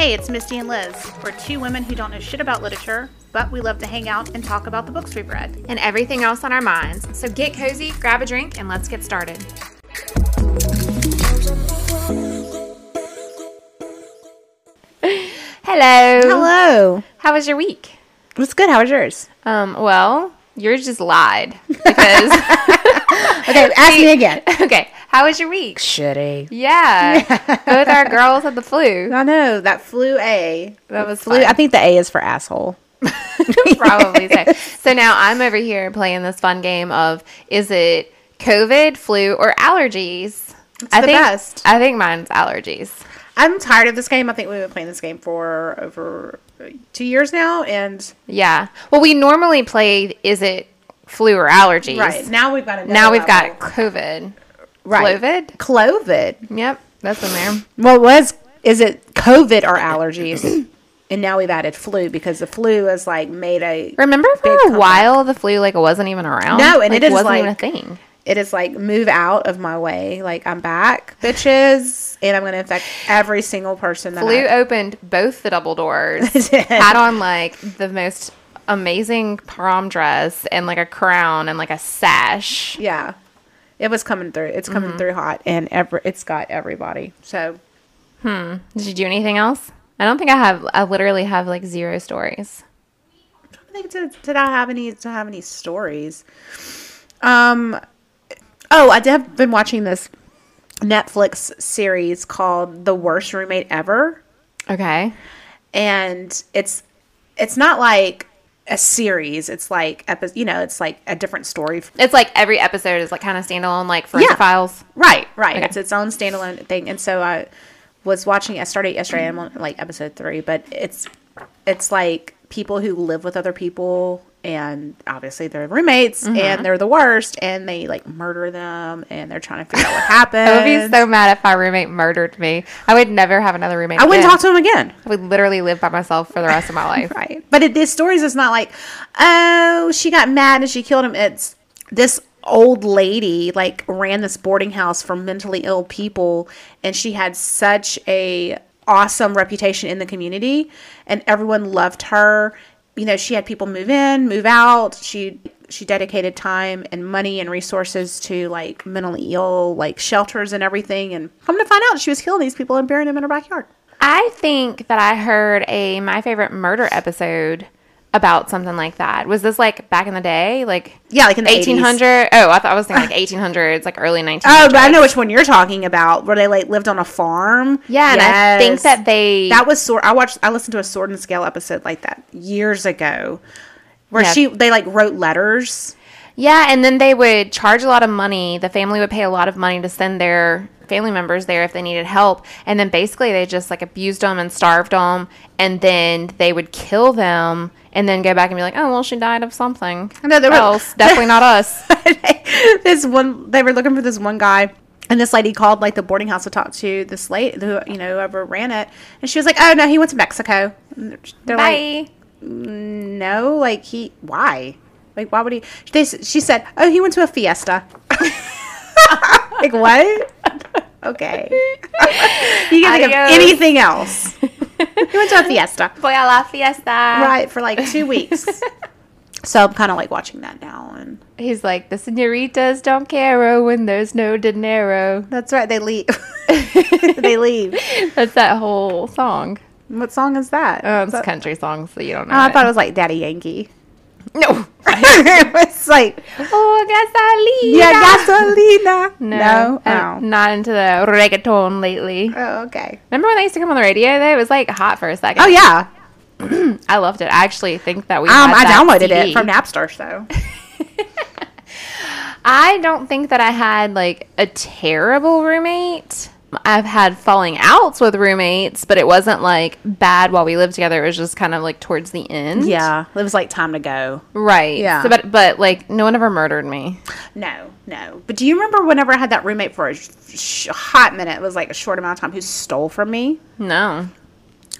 Hey, it's Misty and Liz. We're two women who don't know shit about literature, but we love to hang out and talk about the books we've read. and everything else on our minds. So get cozy, grab a drink, and let's get started. Hello. Hello. How was your week? It was good. How was yours? Um, well, yours just lied because Okay, ask me again. okay. How was your week? Shitty. Yeah, both our girls had the flu. I know that flu A. That was Flu. fun. I think the A is for asshole. Probably so. So now I'm over here playing this fun game of is it COVID, flu, or allergies? I the think best. I think mine's allergies. I'm tired of this game. I think we've been playing this game for over two years now, and Yeah. Well, we normally play is it flu or allergies? right now we've got Now we've level. got COVID. Right. COVID? Clovid. Yep, that's in there. Well, was is it COVID or allergies? and now we've added flu because the flu has like made a Remember for a comeback. while the flu like wasn't even around. No, and like, it is, wasn't even a like- thing. it is like move out of my way. Like I'm back, bitches, and I'm gonna infect every single person that Flu I, opened both the double doors. Had on like the most amazing prom dress and like a crown and like a sash. Yeah, it was coming through. It's Mm-hmm. coming through hot, and every it's got everybody. So hmm. Did you do anything else? I don't think I have. I literally have like zero stories. I don't think did, did I have any to have any stories? Um, oh, I have been watching this Netflix series called "The Worst Roommate Ever," Okay. and it's it's not like a series. It's like epi- you know, it's like a different story. It's like every episode is like kind of standalone, like Forensic Yeah. Files. Right, right. Okay. It's its own standalone thing. And so I was watching. I started yesterday. I'm on like episode three, but it's it's like people who live with other people, and obviously they're roommates, Mm-hmm. and they're the worst, and they like murder them, and they're trying to figure out what happened. I would be so mad if my roommate murdered me. I would never have another roommate. I wouldn't again. talk to him again. I would literally live by myself for the rest of my life. Right. But it, this stories is not like, oh, she got mad and she killed him. It's this old lady like ran this boarding house for mentally ill people and she had such a awesome reputation in the community and everyone loved her. You know, she had people move in, move out. She she dedicated time and money and resources to like mentally ill like shelters and everything and come to find out she was killing these people and burying them in her backyard. I think that I heard a my favorite murder episode about something like that. Was this like back in the day, like Yeah, like in the 80s. eighteen hundred? Oh, I thought I was thinking like eighteen hundreds, like early nineteen. Oh, but I know which one you're talking about, where they like lived on a farm. Yeah, and I think that they that was sword. I watched. I listened to a Sword and Scale episode like that years ago, where Yeah. she they like wrote letters. Yeah, and then they would charge a lot of money. The family would pay a lot of money to send their family members there if they needed help. And then basically they just like abused them and starved them. And then they would kill them and then go back and be like, oh, well, she died of something. They were- else. Definitely not us. this one, they were looking for this one guy. And this lady called like the boarding house to talk to this lady, who you know, whoever ran it, and she was like, "Oh no, he went to Mexico." And They're like, Bye. Mm, "No, like he, why? Like why would he?" They, she said, "Oh, he went to a fiesta." like what? Okay. you can think of anything else. he went to a fiesta, Voy a la fiesta. right, for like two weeks. so I'm kind of like watching that now, and He's like, the senoritas don't care when there's no dinero. that's right. They leave. they leave. That's that whole song. What song is that? Oh, it's that- country song, so you don't know. Oh, I it. thought it was like Daddy Yankee. no. Like oh, gasolina. yeah, gasolina. No, No, I'm oh. not into the reggaeton lately. oh, okay. Remember when they used to come on the radio? Though it was like hot for a second. Oh yeah, I loved it. I actually think that we. um, I that downloaded CD. it from Napster. So I don't think that I had like a terrible roommate. I've had falling outs with roommates, but it wasn't like bad while we lived together. It was just kind of like towards the end. yeah, it was like time to go. Right. Yeah. So, but but like no one ever murdered me. No, no. But do you remember whenever I had that roommate for a sh- hot minute? It was like a short amount of time. Who stole from me? No.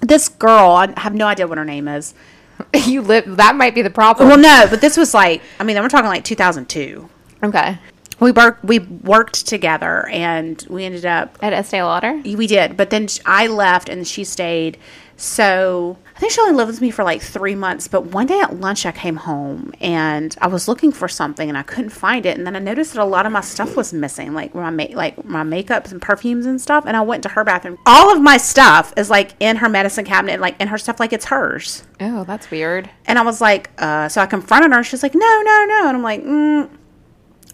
This girl. I have no idea what her name is. you live. That might be the problem. Well, no, but this was like. I mean, we're talking like 2002. okay. We worked we worked together and we ended up At Estee Lauder? we did but then i left and she stayed so i think she only lived with me for like three months but one day at lunch i came home and i was looking for something and i couldn't find it and then i noticed that a lot of my stuff was missing like my ma- like my makeups and perfumes and stuff and i went to her bathroom all of my stuff is like in her medicine cabinet like in her stuff like it's hers Oh, that's weird. and I was like, uh, so I confronted her. She's like, no, no, no. And I'm like, mm.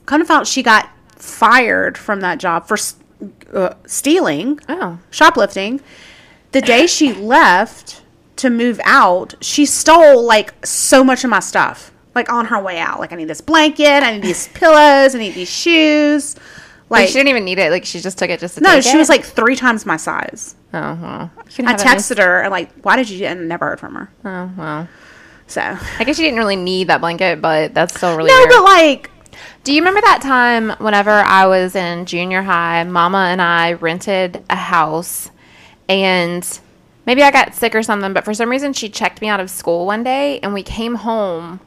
Kind of felt she got fired from that job for uh, stealing, Oh. shoplifting. The day she left to move out, she stole like so much of my stuff, like on her way out. Like, I need this blanket, I need these pillows, I need these shoes. Like, Like, she didn't even need it. Like, she just took it just to no, she it? was like three times my size. Oh, well. I have it nice- texted her and like, why did you? And never heard from her. Oh, well. So I guess you didn't really need that blanket, but that's still really no, weird. but like, Do you remember that time whenever I was in junior high, Mama and I rented a house and maybe I got sick or something, but for some reason she checked me out of school one day and we came home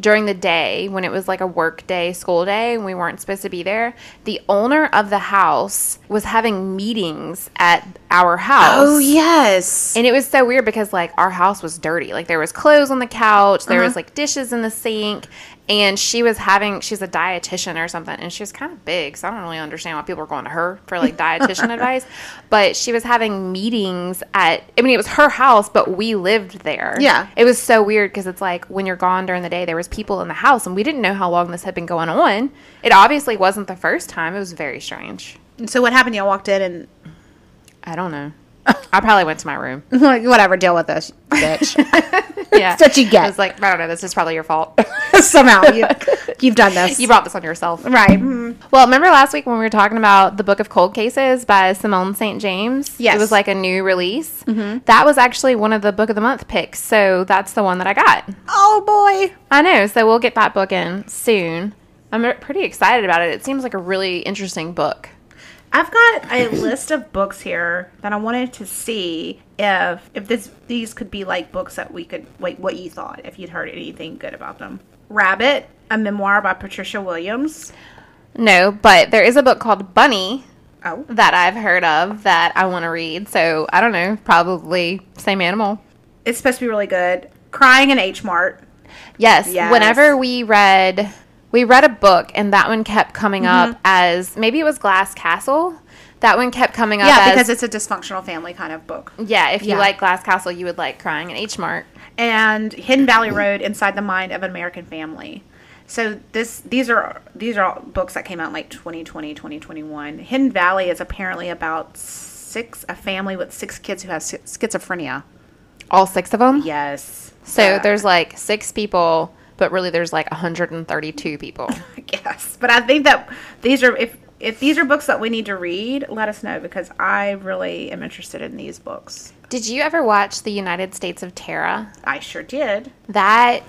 during the day when it was like a work day, school day, and we weren't supposed to be there. The owner of the house was having meetings at our house. oh yes. And it was so weird because like our house was dirty. Like there was clothes on the couch, there Uh-huh. was like dishes in the sink, and she was having she's a dietitian or something, and she was kind of big, so I don't really understand why people were going to her for like dietitian advice. But she was having meetings at I mean it was her house, but we lived there. Yeah. It was so weird because it's like when you're gone during the day, there was people in the house, and we didn't know how long this had been going on. It obviously wasn't the first time. It was very strange. and So what happened? Y'all walked in and I don't know. I probably went to my room. like, whatever, deal with this, bitch. Yeah. That's what you get. I was like, I don't know. This is probably your fault. Somehow you, you've done this. you brought this on yourself. right. mhm. Well, remember last week when we were talking about the Book of Cold Cases by Simone St. James? Yes. It was like a new release. Mm-hmm. That was actually one of the Book of the Month picks. So that's the one that I got. Oh boy. I know. So we'll get that book in soon. I'm pretty excited about it. It seems like a really interesting book. I've got a list of books here that I wanted to see if if this these could be like books that we could like what you thought if you'd heard anything good about them. Rabbit, a memoir by Patricia Williams. No, but there is a book called Bunny Oh. that I've heard of that I want to read. So I don't know. Probably same animal. It's supposed to be really good. Crying in H Mart. Yes. Yes. Whenever we read, we read a book, and that one kept coming Mm-hmm. up as maybe it was Glass Castle. That one kept coming up. Yeah, as, because it's a dysfunctional family kind of book. yeah. If you like Glass Castle, you would like Crying in H Mart. and Hidden Valley Road Inside the Mind of an American Family. So this these are these are all books that came out in like 2020, 2021. Hidden Valley is apparently about six a family with six kids who have schizophrenia. All six of them. Yes. So Uh, there's like six people, but really there's like 132 people. I guess. But I think that these are if if these are books that we need to read, let us know because I really am interested in these books. Did you ever watch The United States of Tara? I sure did. That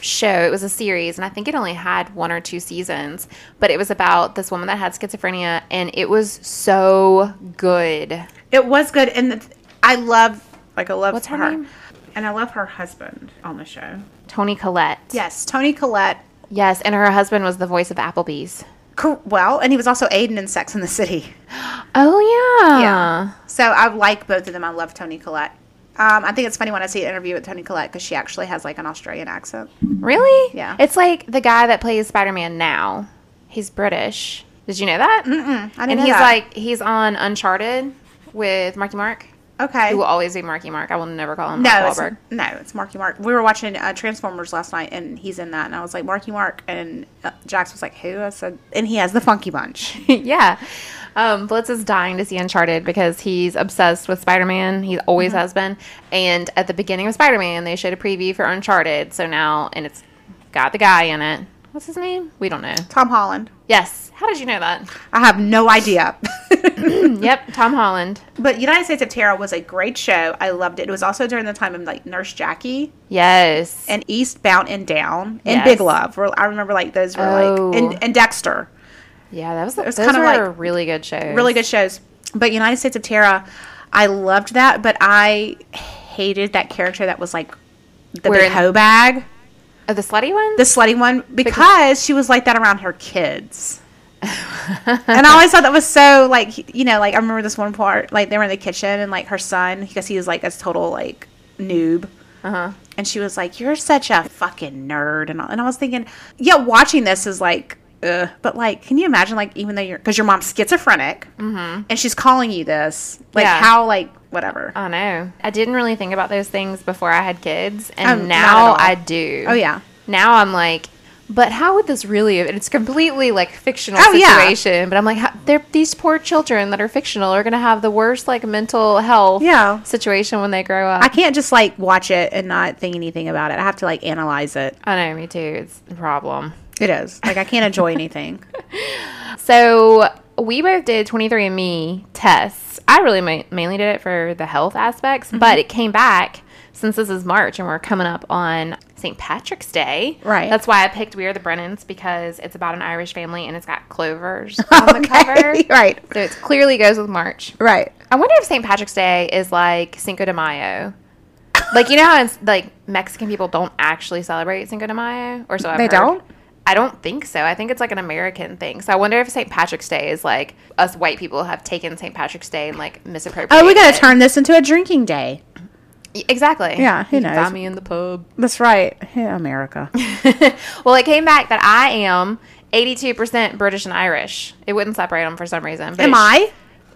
show, it was a series, and I think it only had one or two seasons, but it was about this woman that had schizophrenia, and it was so good. It was good, and I love like I love What's her her, name? And I love her husband on the show. Toni Collette. Yes, Toni Collette. Yes, and her husband was the voice of Applebee's. Well, and he was also Aidan in Sex in the City. Oh, yeah. Yeah. So I like both of them. I love Toni Collette. Um, I think it's funny when I see an interview with Toni Collette because she actually has like an Australian accent. Really? Yeah. It's like the guy that plays Spider Man now. He's British. Did you know that? Mm-mm, I didn't and know he's that. like, he's on Uncharted with Marky Mark. Okay. He will always be Marky Mark. I will never call him no, Mark it's, no, it's Marky Mark. We were watching uh, Transformers last night, and he's in that, and I was like Marky Mark, and uh, Jax was like, "Who?" I said, and he has the Funky Bunch. yeah. Um, Blitz is dying to see Uncharted because he's obsessed with Spider Man. He always Mm-hmm. has been. And at the beginning of Spider Man, they showed a preview for Uncharted. So now, and it's got the guy in it. What's his name? We don't know. Tom Holland. Yes. How did you know that? I have no idea. yep, Tom Holland. but United States of Tara was a great show. I loved it. It was also during the time of like Nurse Jackie. Yes. and Eastbound and Down and Yes. Big Love. I remember like those were Oh. like and, and Dexter, yeah, that was, it was those kinda were like really good shows. really good shows. But United States of Tara, I loved that, but I hated that character that was like the Where big in- hoe bag, Oh, the slutty one? the slutty one, because she was like that around her kids. and I always thought that was so like you know like I remember this one part like they were in the kitchen and like her son because he was like a total like noob. Uh-huh. And she was like, "You're such a fucking nerd," and I, and I was thinking, yeah, watching this is like, ugh. but like, can you imagine like even though you're because your mom's schizophrenic and she's calling you this, like Yeah. how like whatever. I know. I didn't really think about those things before I had kids, and Um, now. I do. Oh yeah, Now I'm like, but how would this really? It's completely like fictional Oh, yeah. situation. But I'm like, how, they're these poor children that are fictional are gonna have the worst like mental health Yeah. situation when they grow up. I can't just like watch it and not think anything about it. I have to like analyze it. I know, me too. It's a problem. It is like I can't enjoy anything. So we both did 23andMe tests. I really ma- mainly did it for the health aspects, Mm-hmm. but it came back since this is March and we're coming up on St. Patrick's Day. Right. That's why I picked We Are the Brennans because it's about an Irish family and it's got clovers on the cover. right, So it clearly goes with March. right. I wonder if St. Patrick's Day is like Cinco de Mayo. Like you know how it's like Mexican people don't actually celebrate Cinco de Mayo, or so I've They heard. don't? I don't think so. I think it's like an American thing. So I wonder if St. Patrick's Day is like us white people have taken St. Patrick's Day and like misappropriated. Oh, we got to turn this into a drinking day. Exactly. Yeah, who You knows? Find me in the pub. That's right, yeah, America. Well, it came back that I am 82% British and Irish. It wouldn't separate them for some reason. But Am I?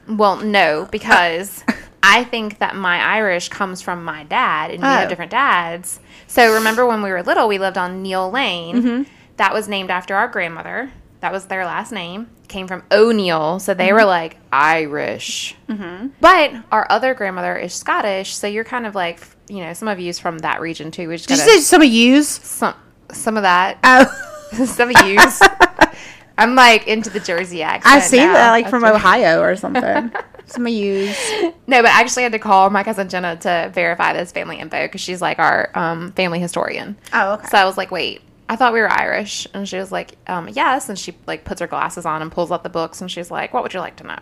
Well, no, because I think that my Irish comes from my dad, and we Oh. have different dads. So remember when we were little, we lived on Neil Lane. Mm-hmm. That was named after our grandmother. That was their last name. Came from O'Neill, so they were Mm-hmm. like Irish. Mm-hmm. But our other grandmother is Scottish, so you're kind of like, you know, some of you's from that region too. We just Did you say some of yous? some some of that, Oh, some of you's. I'm like into the Jersey accent. I see now. that like from Ohio or something. some of yous. No, but I actually had to call my cousin Jenna to verify this family info because she's like our um, family historian. Oh, okay. So I was like, wait, I thought we were Irish. And she was like, um, yes. And she like puts her glasses on and pulls out the books and she's like, what would you like to know?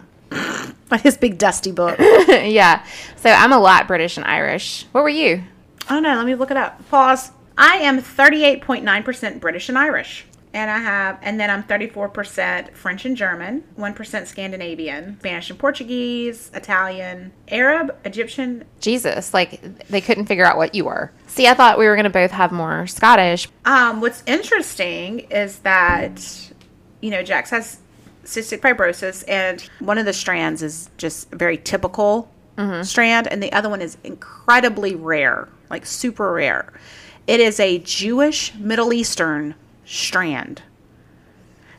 Like his big dusty book. yeah. So I'm a lot British and Irish. What were you? Oh no, let me look it up. Pause. I am 38.9% British and Irish. And I have, and then I'm 34% French and German, 1% Scandinavian, Spanish and Portuguese, Italian, Arab, Egyptian. Jesus. Like they couldn't figure out what you were. See, I thought we were going to both have more Scottish. Um, what's interesting is that, you know, Jax has cystic fibrosis, and one of the strands is just very typical strand, and the other one is incredibly rare, like super rare. It is a Jewish Middle Eastern strand.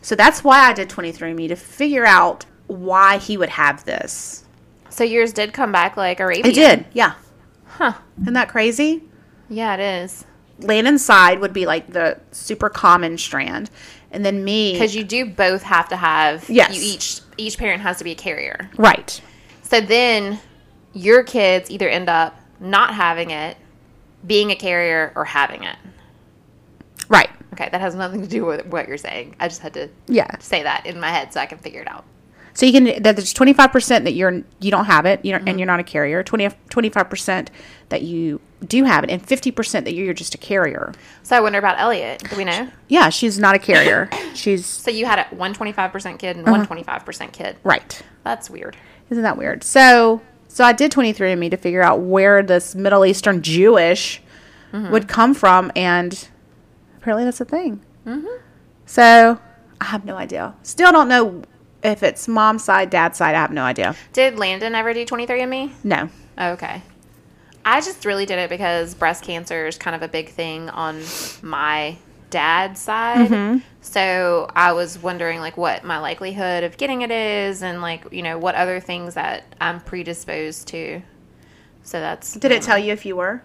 So that's why I did 23andMe to figure out why he would have this. So yours did come back like Arabian. It did, yeah. Huh. Isn't that crazy? Yeah, it is. Landon's side would be like the super common strand, and then me Because you do both have to have. Yes. You each each parent has to be a carrier. right. So then your kids either end up not having it, being a carrier, or having it. Right. Okay, that has nothing to do with what you're saying. I just had to Yeah. say that in my head so I can figure it out. So you can that there's 25% that you're you don't have it, you know, and you're not a carrier. 20 25% that you do have it and 50% that you're just a carrier. So I wonder about Elliot. Do we know? Yeah, she's not a carrier. she's So you had a one twenty five percent kid Uh-huh. and one twenty five percent kid. right. That's weird. Isn't that weird? So so I did 23andme to figure out where this Middle Eastern Jewish would come from and apparently that's a thing. So I have no idea. Still don't know if it's mom's side, dad's side. I have no idea. Did Landon ever do twenty three and me? No. Okay. I just really did it because breast cancer is kind of a big thing on my dad's side. Mm-hmm. So I was wondering like what my likelihood of getting it is and like, you know, what other things that I'm predisposed to. So that's Did it tell you if you were?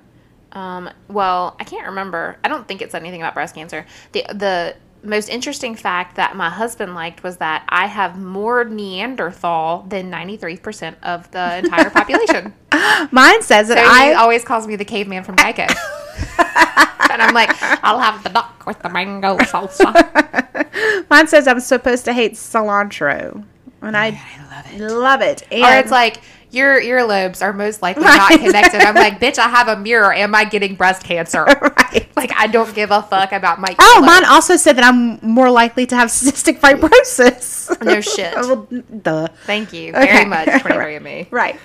Um well, I can't remember. I don't think it said anything about breast cancer. The the most interesting fact that my husband liked was that I have more Neanderthal than 93% of the entire population. Mine says that So I always calls me the caveman from Geico. and I'm like, I'll have the duck with the mango salsa. Mine says I'm supposed to hate cilantro. and I, love it. Love it. And Or it's like your earlobes are most likely Right. not connected. I'm like, bitch, I have a mirror. Am I getting breast cancer? right. Like I don't give a fuck about my. Oh, earlobes. mine also said that I'm more likely to have cystic fibrosis. No shit. well, duh. Thank you Okay. very much, 23andMe. Right.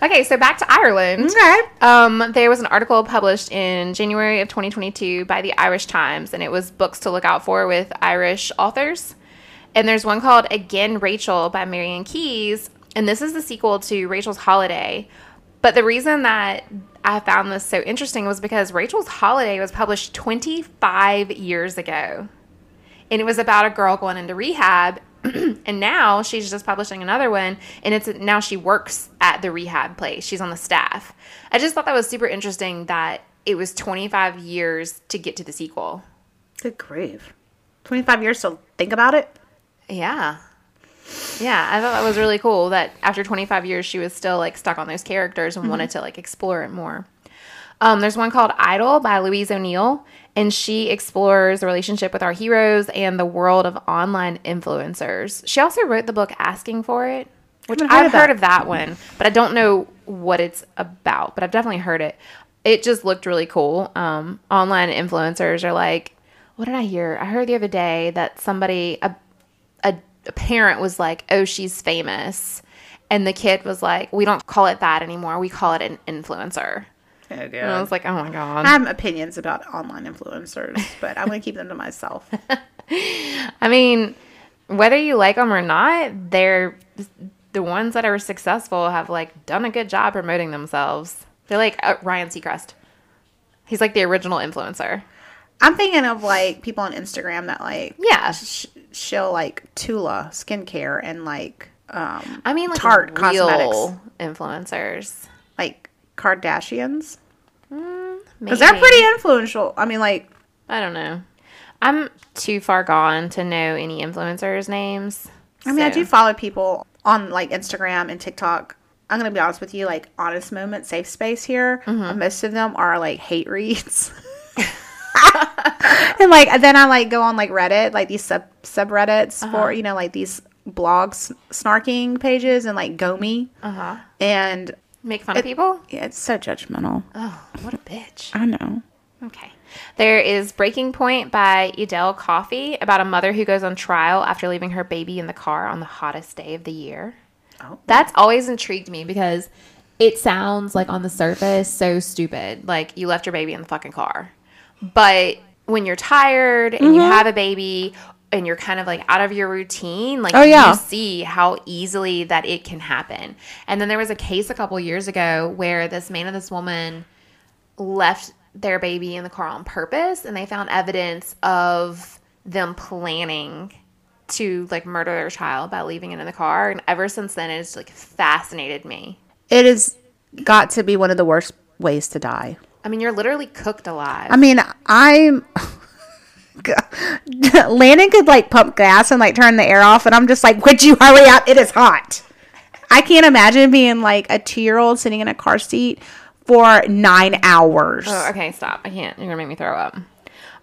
Okay, so back to Ireland. Okay. Um, there was an article published in January of 2022 by the Irish Times, and it was books to look out for with Irish authors. And there's one called Again Rachel by Marian Keyes, and this is the sequel to Rachel's Holiday. But the reason that I found this so interesting was because Rachel's Holiday was published 25 years ago. And it was about a girl going into rehab. and now she's just publishing another one. And it's now she works at the rehab place. She's on the staff. I just thought that was super interesting that it was 25 years to get to the sequel. Good grief. 25 years to think about it? Yeah. Yeah, I thought that was really cool that after 25 years she was still like stuck on those characters and wanted to like explore it more. Um, there's one called Idol by Louise O'Neill, and she explores the relationship with our heroes and the world of online influencers. She also wrote the book Asking for It, which Haven't heard I've of heard that. of that one, but I don't know what it's about, but I've definitely heard it. It just looked really cool. Um, online influencers are like, what did I hear? I heard the other day that somebody, a parent was like, oh, she's famous. And the kid was like, we don't call it that anymore. We call it an influencer. Oh, And I was like, oh my God. I have opinions about online influencers, but I'm going to keep them to myself. I mean, whether you like them or not, they're the ones that are successful have like done a good job promoting themselves. They're like uh, Ryan Seacrest. He's like the original influencer. I'm thinking of like people on Instagram that like Yeah. sh- show like Tula skincare and like um I mean, like Tarte cosmetics. influencers. like Kardashians Maybe. because they're pretty influential. I mean, like I don't know. I'm too far gone to know any influencers' names. I mean, I do follow people on like Instagram and TikTok. I'm gonna be honest with you, like honest moment, safe space here. Mm-hmm. Most of them are like hate reads. and like then I like go on like Reddit, like these sub subreddits Uh-huh. for you know like these blogs snarking pages and like Gomi. Uh-huh. And Make fun of people? yeah, it's so judgmental. Oh, what a bitch. I know. Okay. There is Breaking Point by Edel Coffey about a mother who goes on trial after leaving her baby in the car on the hottest day of the year. Oh. That's always intrigued me because it sounds like on the surface so stupid. Like you left your baby in the fucking car. But when you're tired and Mm-hmm. you have a baby and you're kind of like out of your routine, like Oh, yeah. you see how easily that it can happen. And then there was a case a couple years ago where this man and this woman left their baby in the car on purpose and they found evidence of them planning to like murder their child by leaving it in the car and ever since then it's like fascinated me It has got to be one of the worst ways to die. I mean you're literally cooked alive I mean, I'm. Landon could like pump gas and like turn the air off, and I'm just like, "Would you hurry up? It is hot." I can't imagine being like a two year old sitting in a car seat for nine hours. oh, okay stop i can't you're gonna make me throw up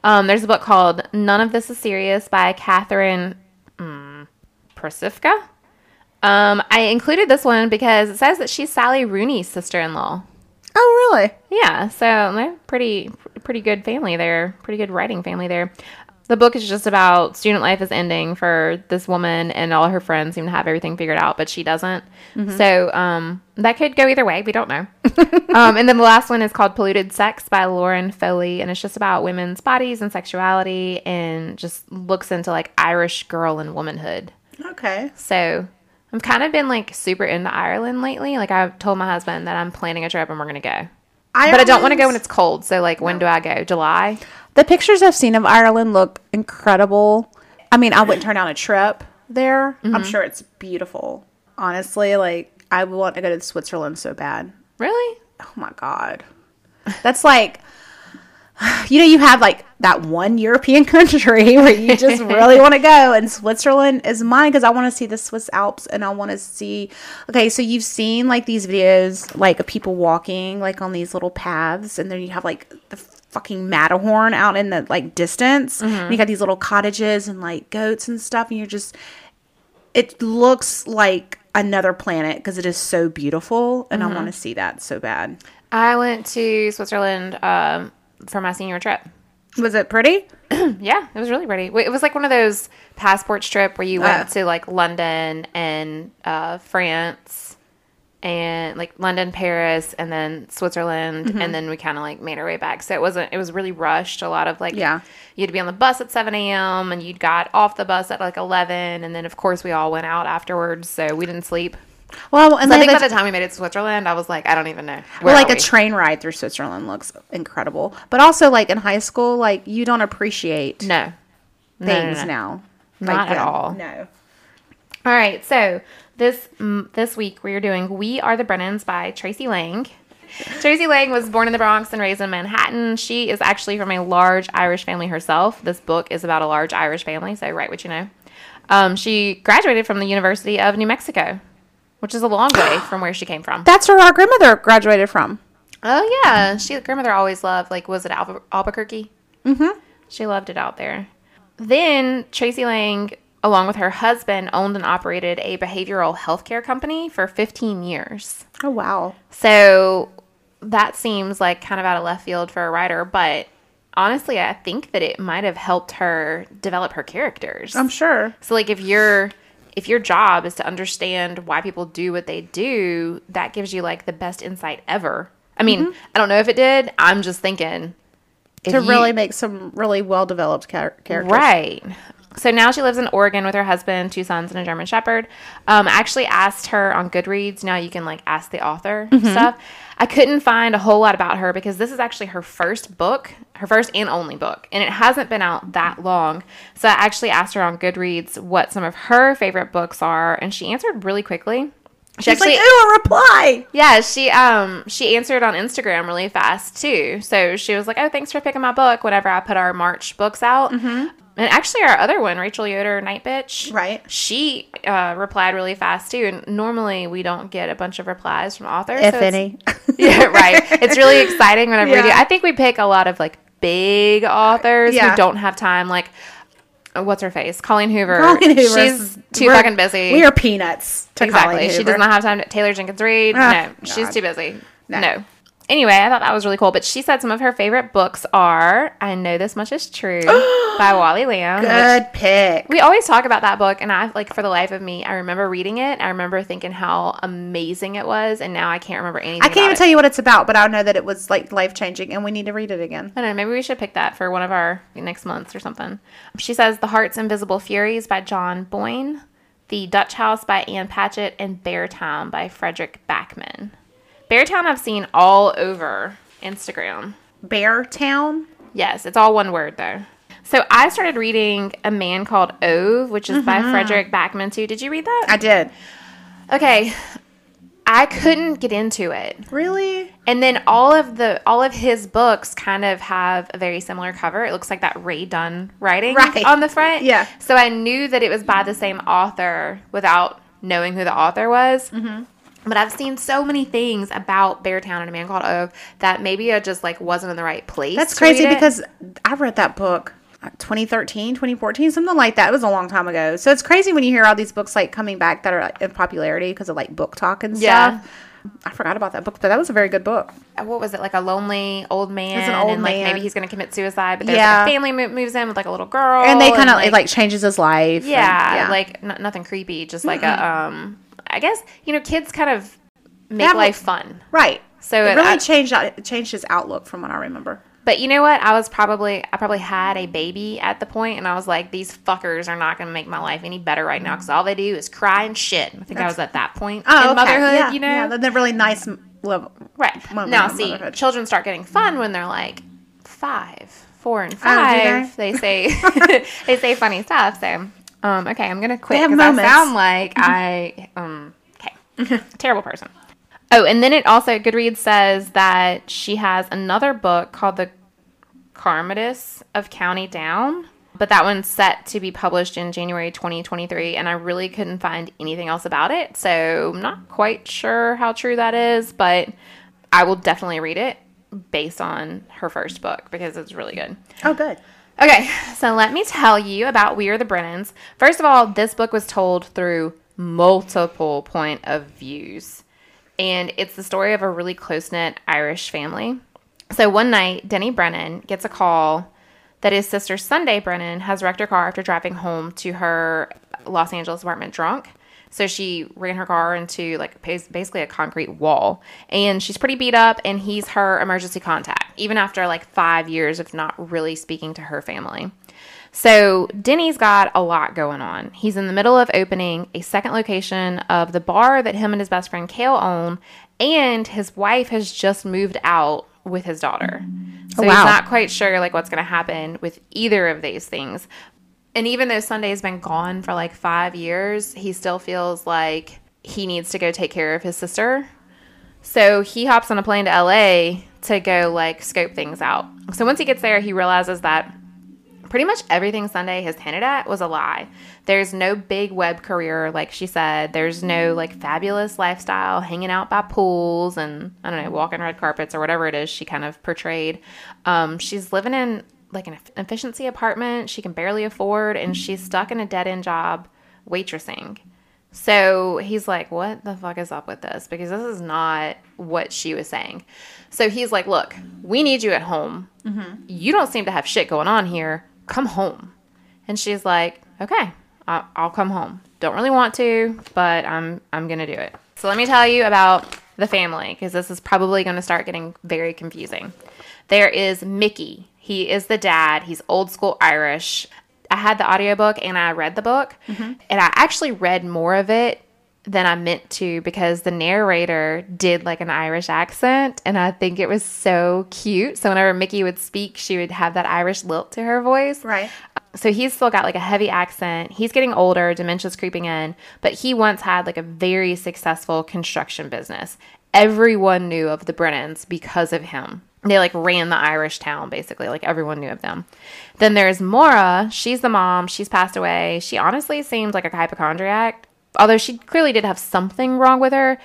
um, there's a book called none of this is serious by catherine mm, Prasifka. um, i included this one because it says that she's sally rooney's sister-in-law Oh, really? Yeah, so they're pretty pretty good family there, pretty good writing family there. The book is just about student life is ending for this woman, and all her friends seem to have everything figured out, but she doesn't. So um, that could go either way. We don't know. um, and then the last one is called Polluted Sex by Lauren Foley, and it's just about women's bodies and sexuality, and just looks into like Irish girl and womanhood. Okay. So I've kind of been like super into Ireland lately. Like I've told my husband that I'm planning a trip and we're gonna go. But I don't want to go when it's cold. So like when do I go? July? The pictures I've seen of Ireland look incredible. I mean, I wouldn't turn down a trip there. I'm mm-hmm. sure it's beautiful. Honestly, like I want to go to Switzerland so bad. Really? Oh my god. That's like you know you have like that one European country where you just really want to go and Switzerland is mine cuz I want to see the Swiss Alps and I want to see Okay, so you've seen like these videos like of people walking like on these little paths and then you have like the fucking Matterhorn out in the like distance. And you got these little cottages and like goats and stuff and you're just it looks like another planet because it is so beautiful, and Mm-hmm. I want to see that so bad. I went to Switzerland um, for my senior trip. Was it pretty? Yeah, it was really pretty. It was like one of those passports trip where you went Ah. to like London and uh, France and like London, Paris, and then Switzerland, Mm-hmm. and then we kind of like made our way back. So it wasn't. It was really rushed. A lot of like Yeah. you had to be on the bus at seven a.m. and you'd got off the bus at like eleven, and then of course we all went out afterwards. So we didn't sleep. Well, and So I think the- by the time we made it to Switzerland, I was like, I don't even know. Well, Where like are a train ride through Switzerland looks incredible. But also, like in high school, like you don't appreciate no. No, no, things no. now. Not Like at then. all. No. All right, so this this week we are doing "We Are the Brennans" by Tracey Lange. Tracey Lange was born in the Bronx and raised in Manhattan. She is actually from a large Irish family herself. This book is about a large Irish family, so write what you know. Um, she graduated from the University of New Mexico, which is a long way from where she came from. That's where our grandmother graduated from. Oh yeah, she grandmother always loved like was it Albu- Albuquerque? Mm-hmm. She loved it out there. Then Tracey Lange, along with her husband, owned and operated a behavioral healthcare company for 15 years. Oh wow. So that seems like kind of out of left field for a writer, but honestly, I think that it might have helped her develop her characters. I'm sure. So like if your if your job is to understand why people do what they do, that gives you like the best insight ever. I mean, mm-hmm. I don't know if it did. I'm just thinking To you- really make some really well developed char- characters. Right. So now she lives in Oregon with her husband, two sons, and a German Shepherd. Um, I actually asked her on Goodreads. Now you can like ask the author stuff. I couldn't find a whole lot about her because this is actually her first book, her first and only book, and it hasn't been out that long. So I actually asked her on Goodreads what some of her favorite books are, and she answered really quickly. She She's like, ooh, a reply. yeah, she um she answered on Instagram really fast too. So she was like, "Oh, thanks for picking my book." Whenever I put our March books out, mm-hmm. And actually our other one, Rachel Yoder, Night Bitch, Right. She uh, replied really fast too. And normally we don't get a bunch of replies from authors, If so any. yeah, right. It's really exciting whenever we do. Yeah. I think we pick a lot of like big authors Yeah. who don't have time, like. uh, What's her face? Colleen Hoover. Colleen Hoover. She's too We're- fucking busy. We are peanuts. To Exactly. She does not have time to Taylor Jenkins Reid. Ah, no, she's too busy. No. No. Anyway, I thought that was really cool. But she said some of her favorite books are I Know This Much Is True by Wally Lamb. Good pick. we always talk about that book, and I like for the life of me, I remember reading it. I remember thinking how amazing it was, and now I can't remember anything. I can't even about tell you what it's about, but I know that it was like life changing, and we need to read it again. I don't know. Maybe we should pick that for one of our next months or something. She says The Heart's Invisible Furies by John Boyne, The Dutch House by Ann Patchett, and Bear Beartown by Fredrik Backman. Beartown I've seen all over Instagram. Bear Town. Yes, it's all one word though. So I started reading A Man Called Ove, which is by Fredrik Backman too. Did you read that? I did. Okay. I couldn't get into it. Really? And then all of the all of his books kind of have a very similar cover. It looks like that Ray Dunn writing Right. on the front. Yeah. So I knew that it was by the same author without knowing who the author was. Mm-hmm. But I've seen so many things about Beartown and a man called Ove that maybe I just like wasn't in the right place. That's crazy because I read that book uh, 2013, 2014, something like that. It was a long time ago. So it's crazy when you hear all these books like coming back that are like, in popularity because of like BookTok and Yeah. stuff. I forgot about that book, but that was a very good book. what was it like a lonely old man? an old and like man. maybe he's going to commit suicide, but there's Yeah. like a family mo- moves in with like a little girl, And they kind of it like changes his life. and- yeah, like n- nothing creepy, just like a um. I guess you know kids kind of make life fun. right. So it it- really I- changed it changed his outlook from what I remember. But you know what? I was probably I probably had a baby at the point, and I was like, these fuckers are not going to make my life any better right now because all they do is cry and shit. I think I was at that point Oh, in okay. motherhood, yeah, you know. yeah, they're really nice level. right now, see, motherhood. children start getting fun mm-hmm. when they're like five, four, and Oh, five. they say they say funny stuff. So, um, okay, I'm gonna quit have because I sound like I um okay terrible person. Oh, and then it also Goodreads says that she has another book called The Carmitus of County Down, but that one's set to be published in January 2023, and I really couldn't find anything else about it, so I'm not quite sure how true that is, but I will definitely read it based on her first book because it's really good. Oh, good. Okay, so let me tell you about We Are the Brennans. First of all, this book was told through multiple point of views. And it's the story of a really close knit Irish family. So one night, Denny Brennan gets a call that his sister Sunday Brennan has wrecked her car after driving home to her Los Angeles apartment drunk. So she ran her car into like basically a concrete wall, and she's pretty beat up. And he's her emergency contact, even after like five years of not really speaking to her family. So Denny's got a lot going on. He's in the middle of opening a second location of the bar that him and his best friend Kale own, and his wife has just moved out with his daughter. Oh, so wow. he's not quite sure like what's going to happen with either of these things. And even though Sunday's been gone for like 5 years, he still feels like he needs to go take care of his sister. So he hops on a plane to LA to go like scope things out. So once he gets there, he realizes that pretty much everything Sunday has hinted at was a lie. There's no big web career, like she said. There's no like fabulous lifestyle, hanging out by pools and I don't know, walking red carpets or whatever it is she kind of portrayed. Um, she's living in like an efficiency apartment she can barely afford, and she's stuck in a dead end job waitressing. So he's like, What the fuck is up with this? Because this is not what she was saying. So he's like, Look, we need you at home. Mm-hmm. You don't seem to have shit going on here. Come home. And she's like, Okay, I'll, come home. Don't really want to, but I'm I'm gonna do it. So let me tell you about the family because this is probably going to start getting very confusing. There is Mickey. He is the dad. He's old school Irish. I had the audiobook and I read the book, mm-hmm. and I actually read more of it than I meant to because the narrator did like an Irish accent, and I think it was so cute. So whenever Mickey would speak, she would have that Irish lilt to her voice. Right. Uh, so he's still got like a heavy accent. He's getting older, dementia's creeping in, but he once had like a very successful construction business. Everyone knew of the Brennans because of him. They like ran the Irish town basically, like everyone knew of them. Then there's Maura. She's the mom. She's passed away. She honestly seems like a hypochondriac, although she clearly did have something wrong with her.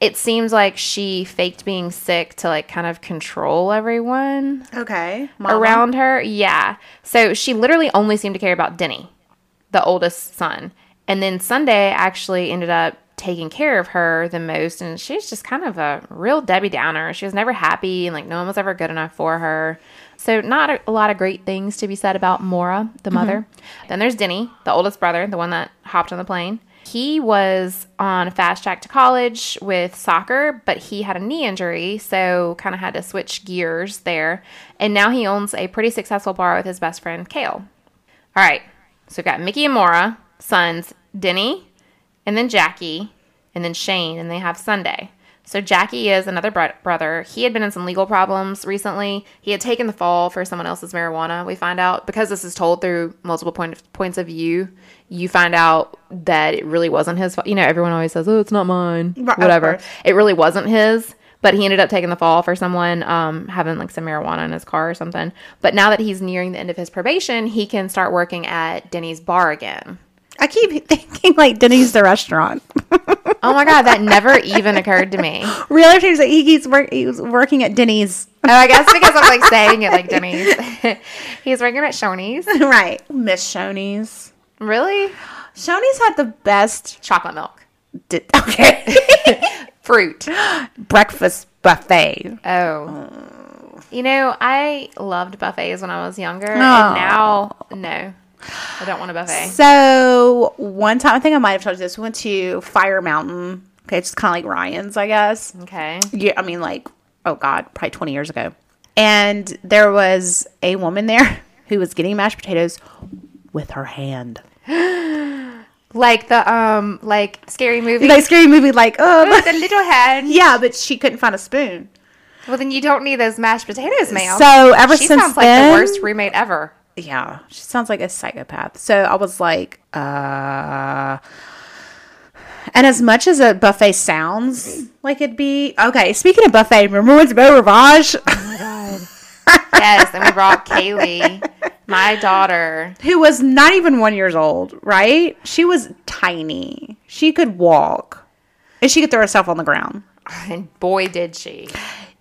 It seems like she faked being sick to like kind of control everyone Okay. Mama. around her. Yeah. So she literally only seemed to care about Denny, the oldest son. And then Sunday actually ended up taking care of her the most. And she's just kind of a real Debbie Downer. She was never happy and like no one was ever good enough for her. So, not a, lot of great things to be said about Maura, the mm-hmm. mother. Then there's Denny, the oldest brother, the one that hopped on the plane. He was on a fast track to college with soccer, but he had a knee injury, so kind of had to switch gears there. And now he owns a pretty successful bar with his best friend, Kale. All right, so we've got Mickey and Maura, sons Denny, and then Jackie, and then Shane, and they have Sunday. So Jackie is another bro- brother. He had been in some legal problems recently. He had taken the fall for someone else's marijuana. We find out because this is told through multiple point points of view. You find out that it really wasn't his. You know, everyone always says, "Oh, it's not mine." Right, Whatever. It really wasn't his. But he ended up taking the fall for someone um, having like some marijuana in his car or something. But now that he's nearing the end of his probation, he can start working at Denny's bar again. I keep thinking like Denny's the restaurant. Oh my god, that never even occurred to me. Oh, Real times like he keeps work. He was working at Denny's. Oh, I guess because I'm like saying it like Denny's. He's working at Shoney's. right. Miss Shoney's. Really? Shoney's had the best. Chocolate milk. Okay. Fruit. Breakfast buffet. Oh. You know, I loved buffets when I was younger. And oh. now, no. I don't want a buffet. So one time, I think I might have told you this. We went to Fire Mountain. Okay, it's kind of like Ryan's, I guess. Okay. Yeah, I mean, like, oh God, probably 20 years ago. And there was a woman there who was getting mashed potatoes with her hand. Like the um like scary movie. Like scary movie, like, oh, With the little hand. yeah, but she couldn't find a spoon. Well, then you don't need those mashed potatoes, ma'am. So ever since she since sounds like the worst roommate ever. Yeah, she sounds like a psychopath. So I was like, uh. And as much as a buffet sounds like it'd be okay. Speaking of buffet, remember when Beau Rivage, yes, and we brought Kaylee, my daughter. who was not even one years old, right? She was tiny. She could walk, and she could throw herself on the ground. And boy, did she.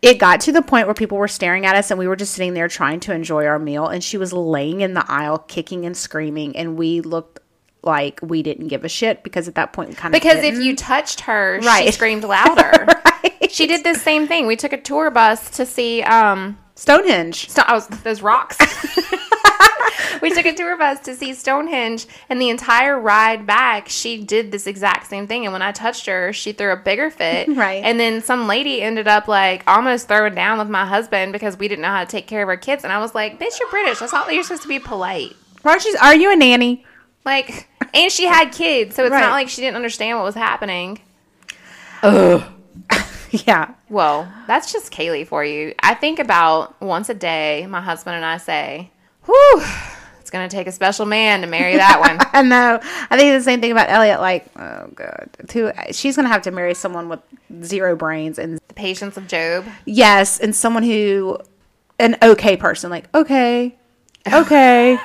It got to the point where people were staring at us and we were just sitting there trying to enjoy our meal and she was laying in the aisle kicking and screaming and we looked like we didn't give a shit because at that point we kind of Because if you touched her, she Right. screamed louder. right. She did the same thing. We took a tour bus to see um Stonehenge. Sto- was those rocks. we took a tour bus to see Stonehenge, and the entire ride back, she did this exact same thing. And when I touched her, she threw a bigger fit. Right. And then some lady ended up like almost throwing down with my husband because we didn't know how to take care of our kids. And I was like, "Bitch, you're British. I thought that you're supposed to be polite." Aren't you, are you a nanny? Like, and she had kids, so it's Right. not like she didn't understand what was happening. Yeah. Well, that's just Kaylee for you. I think about once a day, my husband and I say, whew, it's going to take a special man to marry that one. I know. I think the same thing about Elliot. Like, oh god, too. She's gonna have to marry someone with zero brains and the patience of Job. yes, and someone who, an okay person. Like, okay, okay,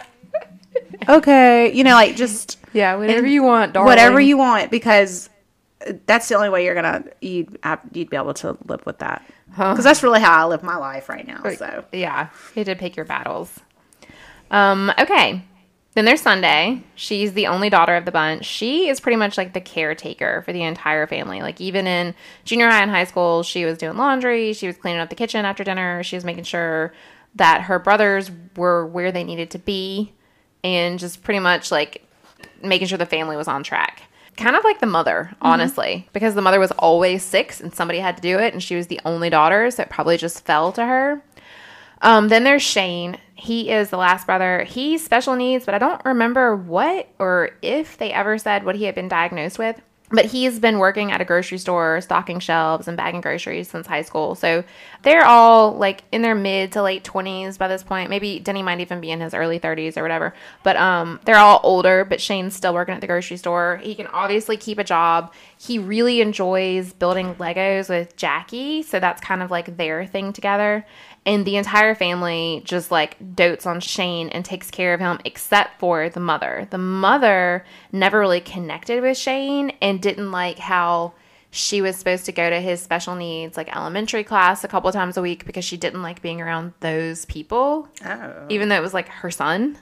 okay. You know, like just Yeah, whatever And you want, darling. whatever you want because that's the only way you're gonna you'd you'd be able to live with that. Because that's really how I live my life right now. So Yeah, you to pick your battles. Um, okay. Then there's Sunday. She's the only daughter of the bunch. She is pretty much like the caretaker for the entire family. Like even in junior high and high school, she was doing laundry, she was cleaning up the kitchen after dinner, she was making sure that her brothers were where they needed to be and just pretty much like making sure the family was on track. Kind of like the mother, honestly, because the mother was always six and somebody had to do it and she was the only daughter, so it probably just fell to her. Um, then there's Shane. He is the last brother. He's special needs, but I don't remember what or if they ever said what he had been diagnosed with. But he's been working at a grocery store, stocking shelves and bagging groceries since high school. So they're all like in their mid to late 20s by this point. Maybe Denny might even be in his early 30s or whatever. But um, they're all older, but Shane's still working at the grocery store. He can obviously keep a job. He really enjoys building Legos with Jackie. So that's kind of like their thing together and the entire family just like dotes on Shane and takes care of him except for the mother. The mother never really connected with Shane and didn't like how she was supposed to go to his special needs like elementary class a couple times a week because she didn't like being around those people oh, even though it was like her son.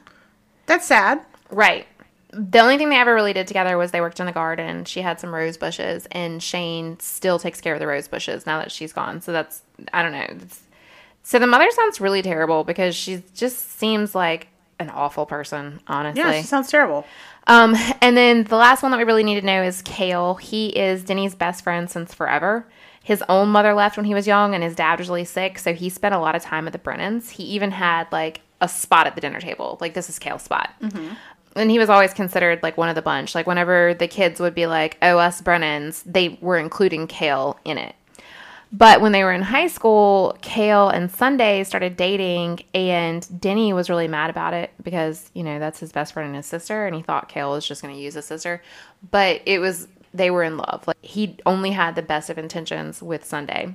that's sad. Right. The only thing they ever really did together was they worked in the garden. She had some rose bushes, and Shane still takes care of the rose bushes now that she's gone. So that's I don't know. It's, so the mother sounds really terrible because she just seems like an awful person, honestly. Yeah, she sounds terrible. Um, and then the last one that we really need to know is Kale. He is Denny's best friend since forever. His own mother left when he was young, and his dad was really sick, so he spent a lot of time at the Brennans. He even had like a spot at the dinner table. Like this is Kale's spot. And he was always considered like one of the bunch. Like whenever the kids would be like, "Oh, us Brennans," they were including Kale in it. But when they were in high school, Kale and Sunday started dating, and Denny was really mad about it because, you know, that's his best friend and his sister, and he thought Kale was just going to use his sister. But it was, they were in love. Like, he only had the best of intentions with Sunday.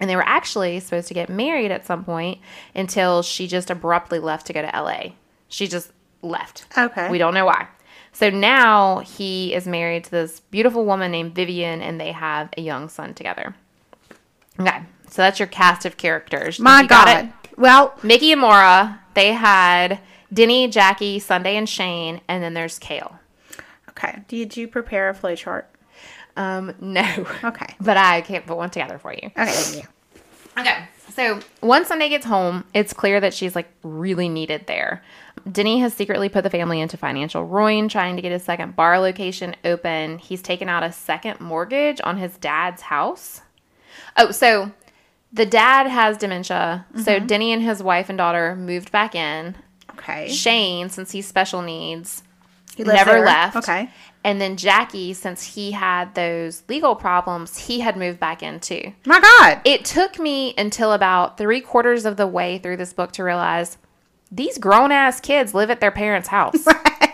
And they were actually supposed to get married at some point until she just abruptly left to go to LA. She just left. Okay. We don't know why. So now he is married to this beautiful woman named Vivian, and they have a young son together. Okay, so that's your cast of characters. My You got God. it? Well, Mickey and Maura, they had Denny, Jackie, Sunday, and Shane, and then there's Kale. okay. Did you prepare a flow chart? Um, no. Okay. But I can't put one together for you. Okay. Okay. So once Sunday gets home, it's clear that she's like really needed there. Denny has secretly put the family into financial ruin, trying to get his second bar location open. He's taken out a second mortgage on his dad's house. Oh, so the dad has dementia. So mm-hmm. Denny and his wife and daughter moved back in. Okay. Shane, since he's special needs, He never there? left. Okay. And then Jackie, since he had those legal problems, he had moved back in too. My God. It took me until about three quarters of the way through this book to realize these grown ass kids live at their parents' house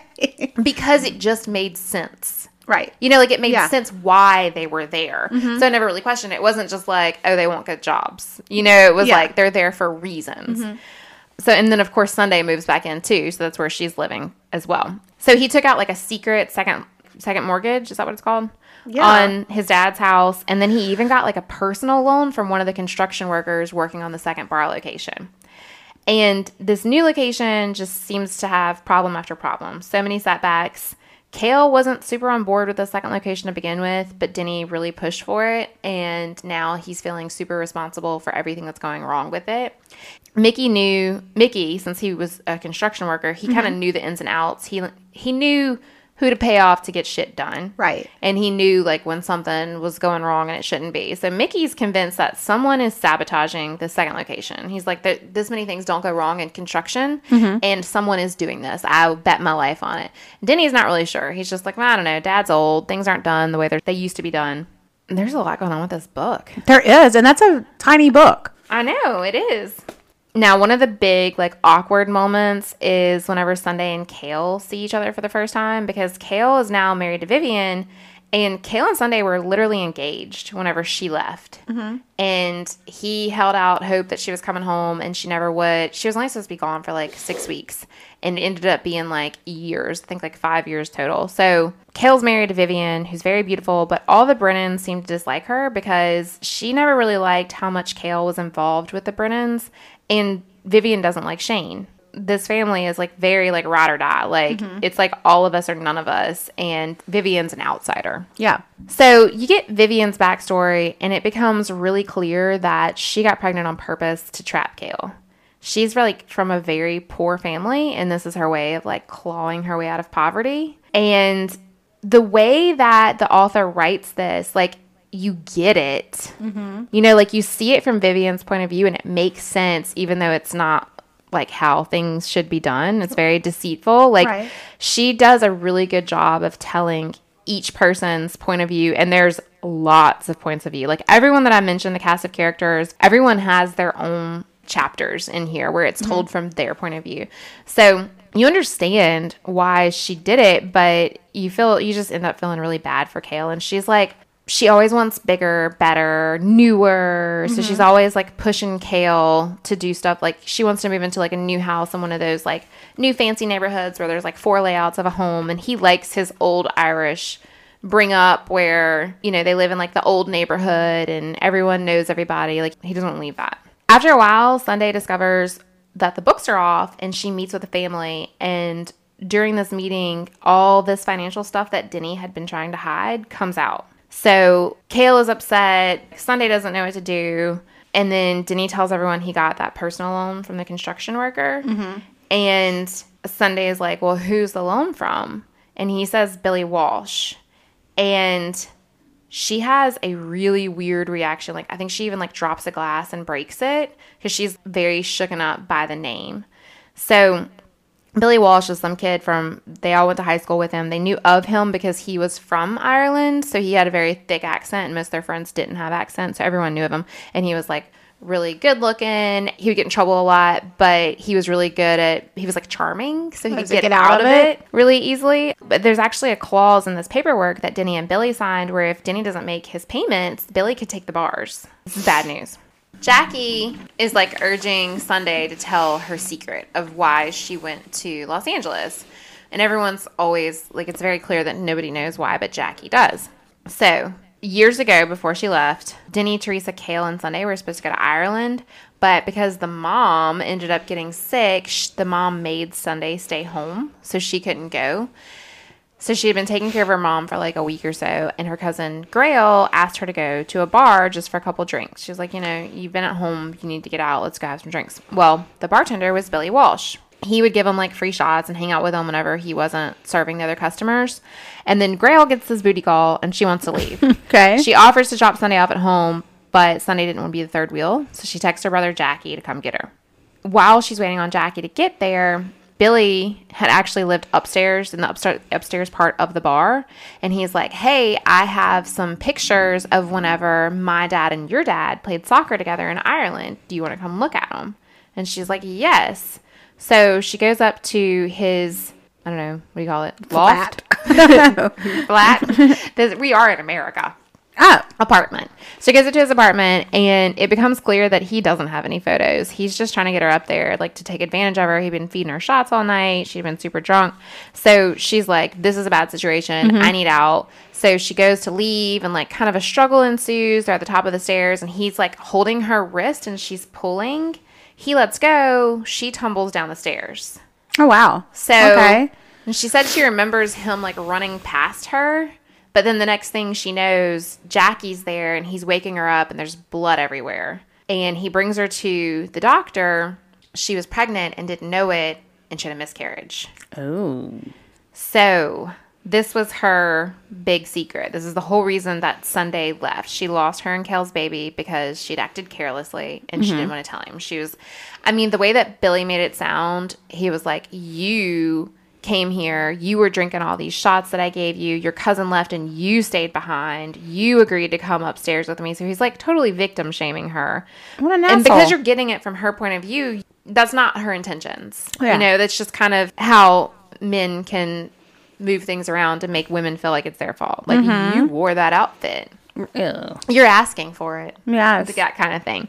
because it just made sense. Right. You know, like it made Yeah. sense why they were there. Mm-hmm. So I never really questioned it. It wasn't just like, oh, they won't get jobs. You know, it was Yeah. like they're there for reasons. Mm-hmm. So, and then of course, Sunday moves back in too. So that's where she's living as well. So he took out like a secret second second mortgage. Is that what it's called? Yeah. on his dad's house. And then he even got like a personal loan from one of the construction workers working on the second bar location. And this new location just seems to have problem after problem. So many setbacks. Kale wasn't super on board with the second location to begin with, but Denny really pushed for it. And now he's feeling super responsible for everything that's going wrong with it. Mickey knew Mickey since he was a construction worker. He kind of mm-hmm. knew the ins and outs. He he knew who to pay off to get shit done. Right. And he knew like when something was going wrong and it shouldn't be. So Mickey's convinced that someone is sabotaging the second location. He's like, "There- this many things don't go wrong in construction, mm-hmm. and someone is doing this. I bet my life on it. Denny's not really sure. He's just like, well, I don't know. Dad's old. Things aren't done the way they're, they used to be done. And there's a lot going on with this book. There is, and that's a tiny book. I know it is. Now, one of the big like awkward moments is whenever Sunday and Kale see each other for the first time because Kale is now married to Vivian, and Kale and Sunday were literally engaged whenever she left. Mm-hmm. And he held out hope that she was coming home, and she never would. She was only supposed to be gone for like six weeks, and it ended up being like years. I think like five years total. So Kale's married to Vivian, who's very beautiful, but all the Brennans seem to dislike her because she never really liked how much Kale was involved with the Brennans, and Vivian doesn't like Shane. This family is like very like ride or die. Like mm-hmm. it's like all of us or none of us, and Vivian's an outsider. Yeah. So you get Vivian's backstory, and it becomes really clear that she got pregnant on purpose to trap Kale. She's like from a very poor family, and this is her way of like clawing her way out of poverty. And the way that the author writes this, like you get it. Mm-hmm. You know, like you see it from Vivian's point of view, and it makes sense, even though it's not like how things should be done. It's very deceitful. Like Right. she does a really good job of telling each person's point of view and there's lots of points of view like everyone that i mentioned the cast of characters everyone has their own chapters in here where it's told mm-hmm. from their point of view so you understand why she did it but you feel you just end up feeling really bad for kale and she's like she always wants bigger, better, newer. So mm-hmm. she's always like pushing Kale to do stuff. Like she wants to move into like a new house in one of those like new fancy neighborhoods where there's like four layouts of a home. And he likes his old Irish bring up where, you know, they live in like the old neighborhood and everyone knows everybody. Like he doesn't leave that. After a while, Sunday discovers that the books are off and she meets with the family and during this meeting, all this financial stuff that Denny had been trying to hide comes out. So Kale is upset. Sunday doesn't know what to do. And then Denny tells everyone he got that personal loan from the construction worker. Mm-hmm. And Sunday is like, Well, who's the loan from? And he says Billy Walsh. And she has a really weird reaction. Like I think she even like drops a glass and breaks it because she's very shooken up by the name. So Billy Walsh is some kid from they all went to high school with him. They knew of him because he was from Ireland, so he had a very thick accent and most of their friends didn't have accents, so everyone knew of him. And he was like really good looking. He would get in trouble a lot, but he was really good at he was like charming, so he could to get, out, of it really easily. But there's actually a clause in this paperwork that Denny and Billy signed where if Denny doesn't make his payments, Billy could take the bars. This is bad news. Jackie is like urging Sunday to tell her secret of why she went to Los Angeles. And everyone's always like, it's very clear that nobody knows why, but Jackie does. So, years ago, before she left, Denny, Teresa, Kale, and Sunday were supposed to go to Ireland. But because the mom ended up getting sick, the mom made Sunday stay home. So she couldn't go. So she had been taking care of her mom for like a week or so, and her cousin Grail asked her to go to a bar just for a couple drinks. She was like, you know, you've been at home, you need to get out, let's go have some drinks. Well, the bartender was Billy Walsh. He would give him like free shots and hang out with him whenever he wasn't serving the other customers. And then Grail gets this booty call and she wants to leave. Okay. She offers to drop Sunday off at home, but Sunday didn't want to be the third wheel, so she texts her brother Jackie to come get her. While she's waiting on Jackie to get there, Billy had actually lived upstairs in the upstairs, upstairs part of the bar, and he's like, "Hey, I have some pictures of whenever my dad and your dad played soccer together in Ireland. Do you want to come look at them?" And she's like, "Yes." So she goes up to his I don't know what do you call it loft flat. This- we are in America. Oh. apartment. So he goes into his apartment and it becomes clear that he doesn't have any photos. He's just trying to get her up there, like to take advantage of her. He'd been feeding her shots all night. She'd been super drunk. So she's like, This is a bad situation. Mm-hmm. I need out. So she goes to leave and like kind of a struggle ensues. They're at the top of the stairs and he's like holding her wrist and she's pulling. He lets go. She tumbles down the stairs. Oh wow. So Okay. and she said she remembers him like running past her, but then the next thing she knows, Jackie's there and he's waking her up and there's blood everywhere. And he brings her to the doctor. She was pregnant and didn't know it and she had a miscarriage. Oh. So this was her big secret. This is the whole reason that Sunday left. She lost her and Kale's baby because she'd acted carelessly and she didn't mm-hmm. want to tell him. She was, I mean, the way that Billy made it sound, he was like, You came here, you were drinking all these shots that I gave you, your cousin left and you stayed behind, you agreed to come upstairs with me. So he's like totally victim shaming her. What an And because you're getting it from her point of view, that's not her intentions. Yeah. You know, that's just kind of how men can move things around to make women feel like it's their fault. Like Mm-hmm. you wore that outfit. Ew. You're asking for it. Yes. That kind of thing.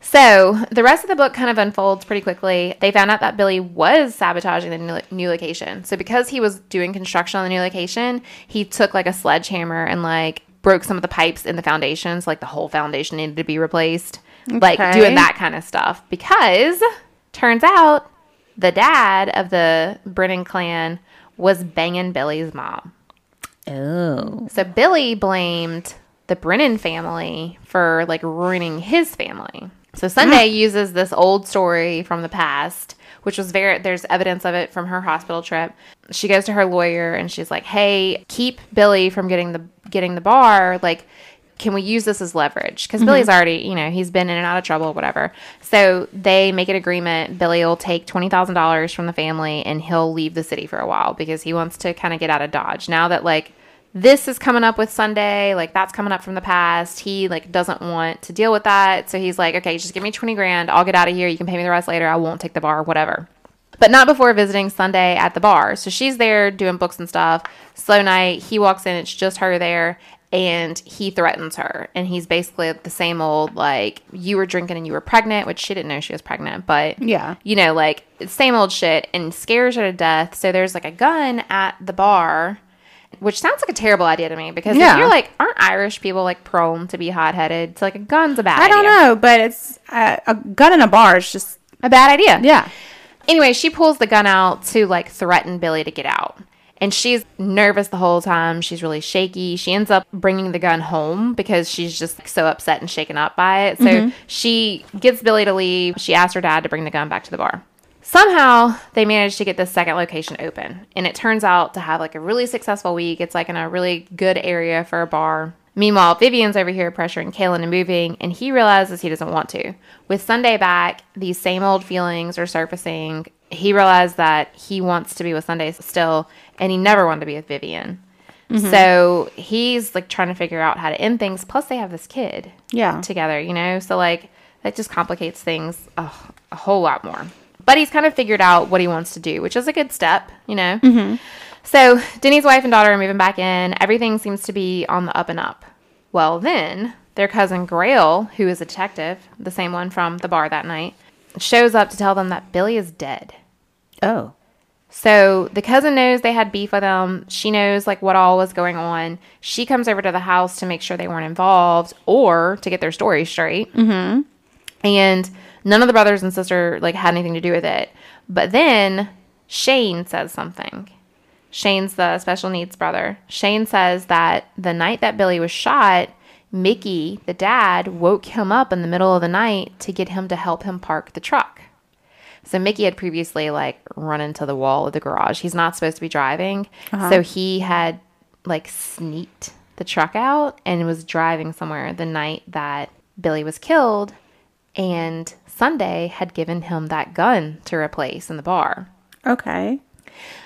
So the rest of the book kind of unfolds pretty quickly. They found out that Billy was sabotaging the new, location. So because he was doing construction on the new location, he took like a sledgehammer and like broke some of the pipes in the foundations. Like the whole foundation needed to be replaced. Like doing that kind of stuff. Because turns out the dad of the Brennan clan was banging Billy's mom. Oh. So Billy blamed the Brennan family for like ruining his family. So Sunday uses this old story from the past, which was very there's evidence of it from her hospital trip. She goes to her lawyer and she's like, "Hey, keep Billy from getting the getting the bar. Like, can we use this as leverage? Because mm-hmm. Billy's already, you know, he's been in and out of trouble, whatever. So they make an agreement. Billy will take twenty thousand dollars from the family and he'll leave the city for a while because he wants to kind of get out of Dodge. Now that like this is coming up with Sunday, like that's coming up from the past. He like doesn't want to deal with that. So he's like, okay, just give me 20 grand. I'll get out of here. You can pay me the rest later. I won't take the bar, whatever. But not before visiting Sunday at the bar. So she's there doing books and stuff. Slow night. He walks in. It's just her there. And he threatens her. And he's basically the same old, like, you were drinking and you were pregnant, which she didn't know she was pregnant. But, Yeah. you know, like, same old shit. And scares her to death. So there's like a gun at the bar which sounds like a terrible idea to me because Yeah. if you're like, aren't Irish people like prone to be hot headed? So like a gun's a bad idea. I don't idea. know, but it's uh, a gun in a bar is just A bad idea. yeah. Anyway, she pulls the gun out to like threaten Billy to get out. And she's nervous the whole time. She's really shaky. She ends up bringing the gun home because she's just like, so upset and shaken up by it. So she gets Billy to leave. She asks her dad to bring the gun back to the bar. Somehow they managed to get this second location open, and it turns out to have like a really successful week. It's like in a really good area for a bar. Meanwhile, Vivian's over here pressuring Kalen and moving, and he realizes he doesn't want to. With Sunday back, these same old feelings are surfacing. He realized that he wants to be with Sunday still, and he never wanted to be with Vivian. Mm-hmm. So he's like trying to figure out how to end things. Plus, they have this kid Yeah. together, you know? So, like, that just complicates things a, a whole lot more. But he's kind of figured out what he wants to do, which is a good step, you know? So, Denny's wife and daughter are moving back in. Everything seems to be on the up and up. Well, then their cousin Grail, who is a detective, the same one from the bar that night, shows up to tell them that Billy is dead. Oh. So the cousin knows they had beef with him. She knows like what all was going on. She comes over to the house to make sure they weren't involved or to get their story straight. Mm-hmm. And none of the brothers and sister like had anything to do with it. But then Shane says something. Shane's the special needs brother. Shane says that the night that Billy was shot, Mickey, the dad, woke him up in the middle of the night to get him to help him park the truck. So Mickey had previously like run into the wall of the garage. He's not supposed to be driving. Uh-huh. So he had like sneaked the truck out and was driving somewhere the night that Billy was killed. And Sunday had given him that gun to replace in the bar. Okay.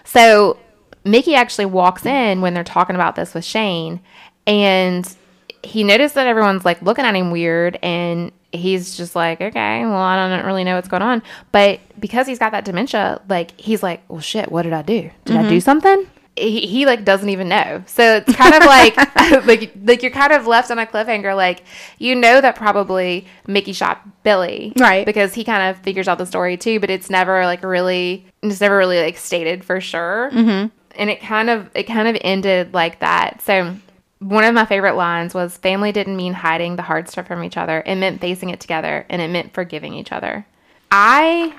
So Mickey actually walks in when they're talking about this with Shane and he noticed that everyone's like looking at him weird and he's just like, okay, well, I don't really know what's going on. But because he's got that dementia, like he's like, well, shit, what did I do? Did I do mm-hmm. something? He, he like doesn't even know. So it's kind of like like like you're kind of left on a cliffhanger. Like you know that probably Mickey shot Billy, Right. Because he kind of figures out the story too, but it's never like really it's never really like stated for sure. Mm-hmm. And it kind of it kind of ended like that. So one of my favorite lines was family didn't mean hiding the hard stuff from each other. It meant facing it together and it meant forgiving each other. I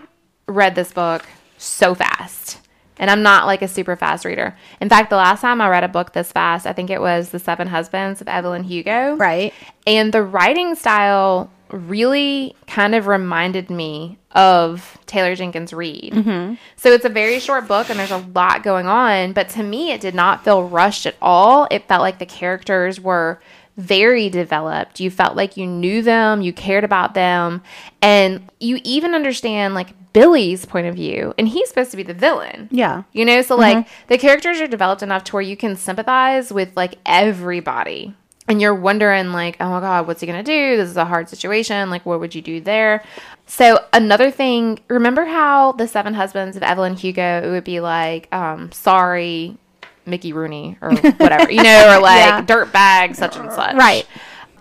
read this book so fast. And I'm not like a super fast reader. In fact, the last time I read a book this fast, I think it was The Seven Husbands of Evelyn Hugo. Right. And the writing style really kind of reminded me of Taylor Jenkins Reid. Mm-hmm. So it's a very short book and there's a lot going on, but to me, it did not feel rushed at all. It felt like the characters were very developed. You felt like you knew them, you cared about them, and you even understand like Billy's point of view, and he's supposed to be the villain. Yeah. You know, so like the characters are developed enough to where you can sympathize with like everybody. And you're wondering, like, oh my God, what's he gonna do? This is a hard situation. Like, what would you do there? So another thing, remember how the seven husbands of Evelyn Hugo it would be like, um, sorry, Mickey Rooney or whatever, you know, or like Yeah. dirt bag, such and such. Right.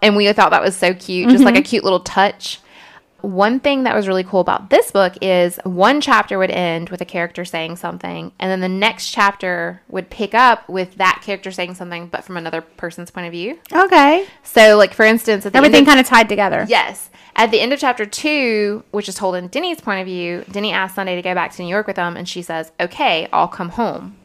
And we thought that was so cute, just like a mm-hmm. cute little touch. One thing that was really cool about this book is one chapter would end with a character saying something, and then the next chapter would pick up with that character saying something, but from another person's point of view. Okay. So, like for instance, Everything of, kind of tied together. yes, at the end of chapter two, which is told in Denny's point of view, Denny asks Sunday to go back to New York with them, and she says, "Okay, I'll come home."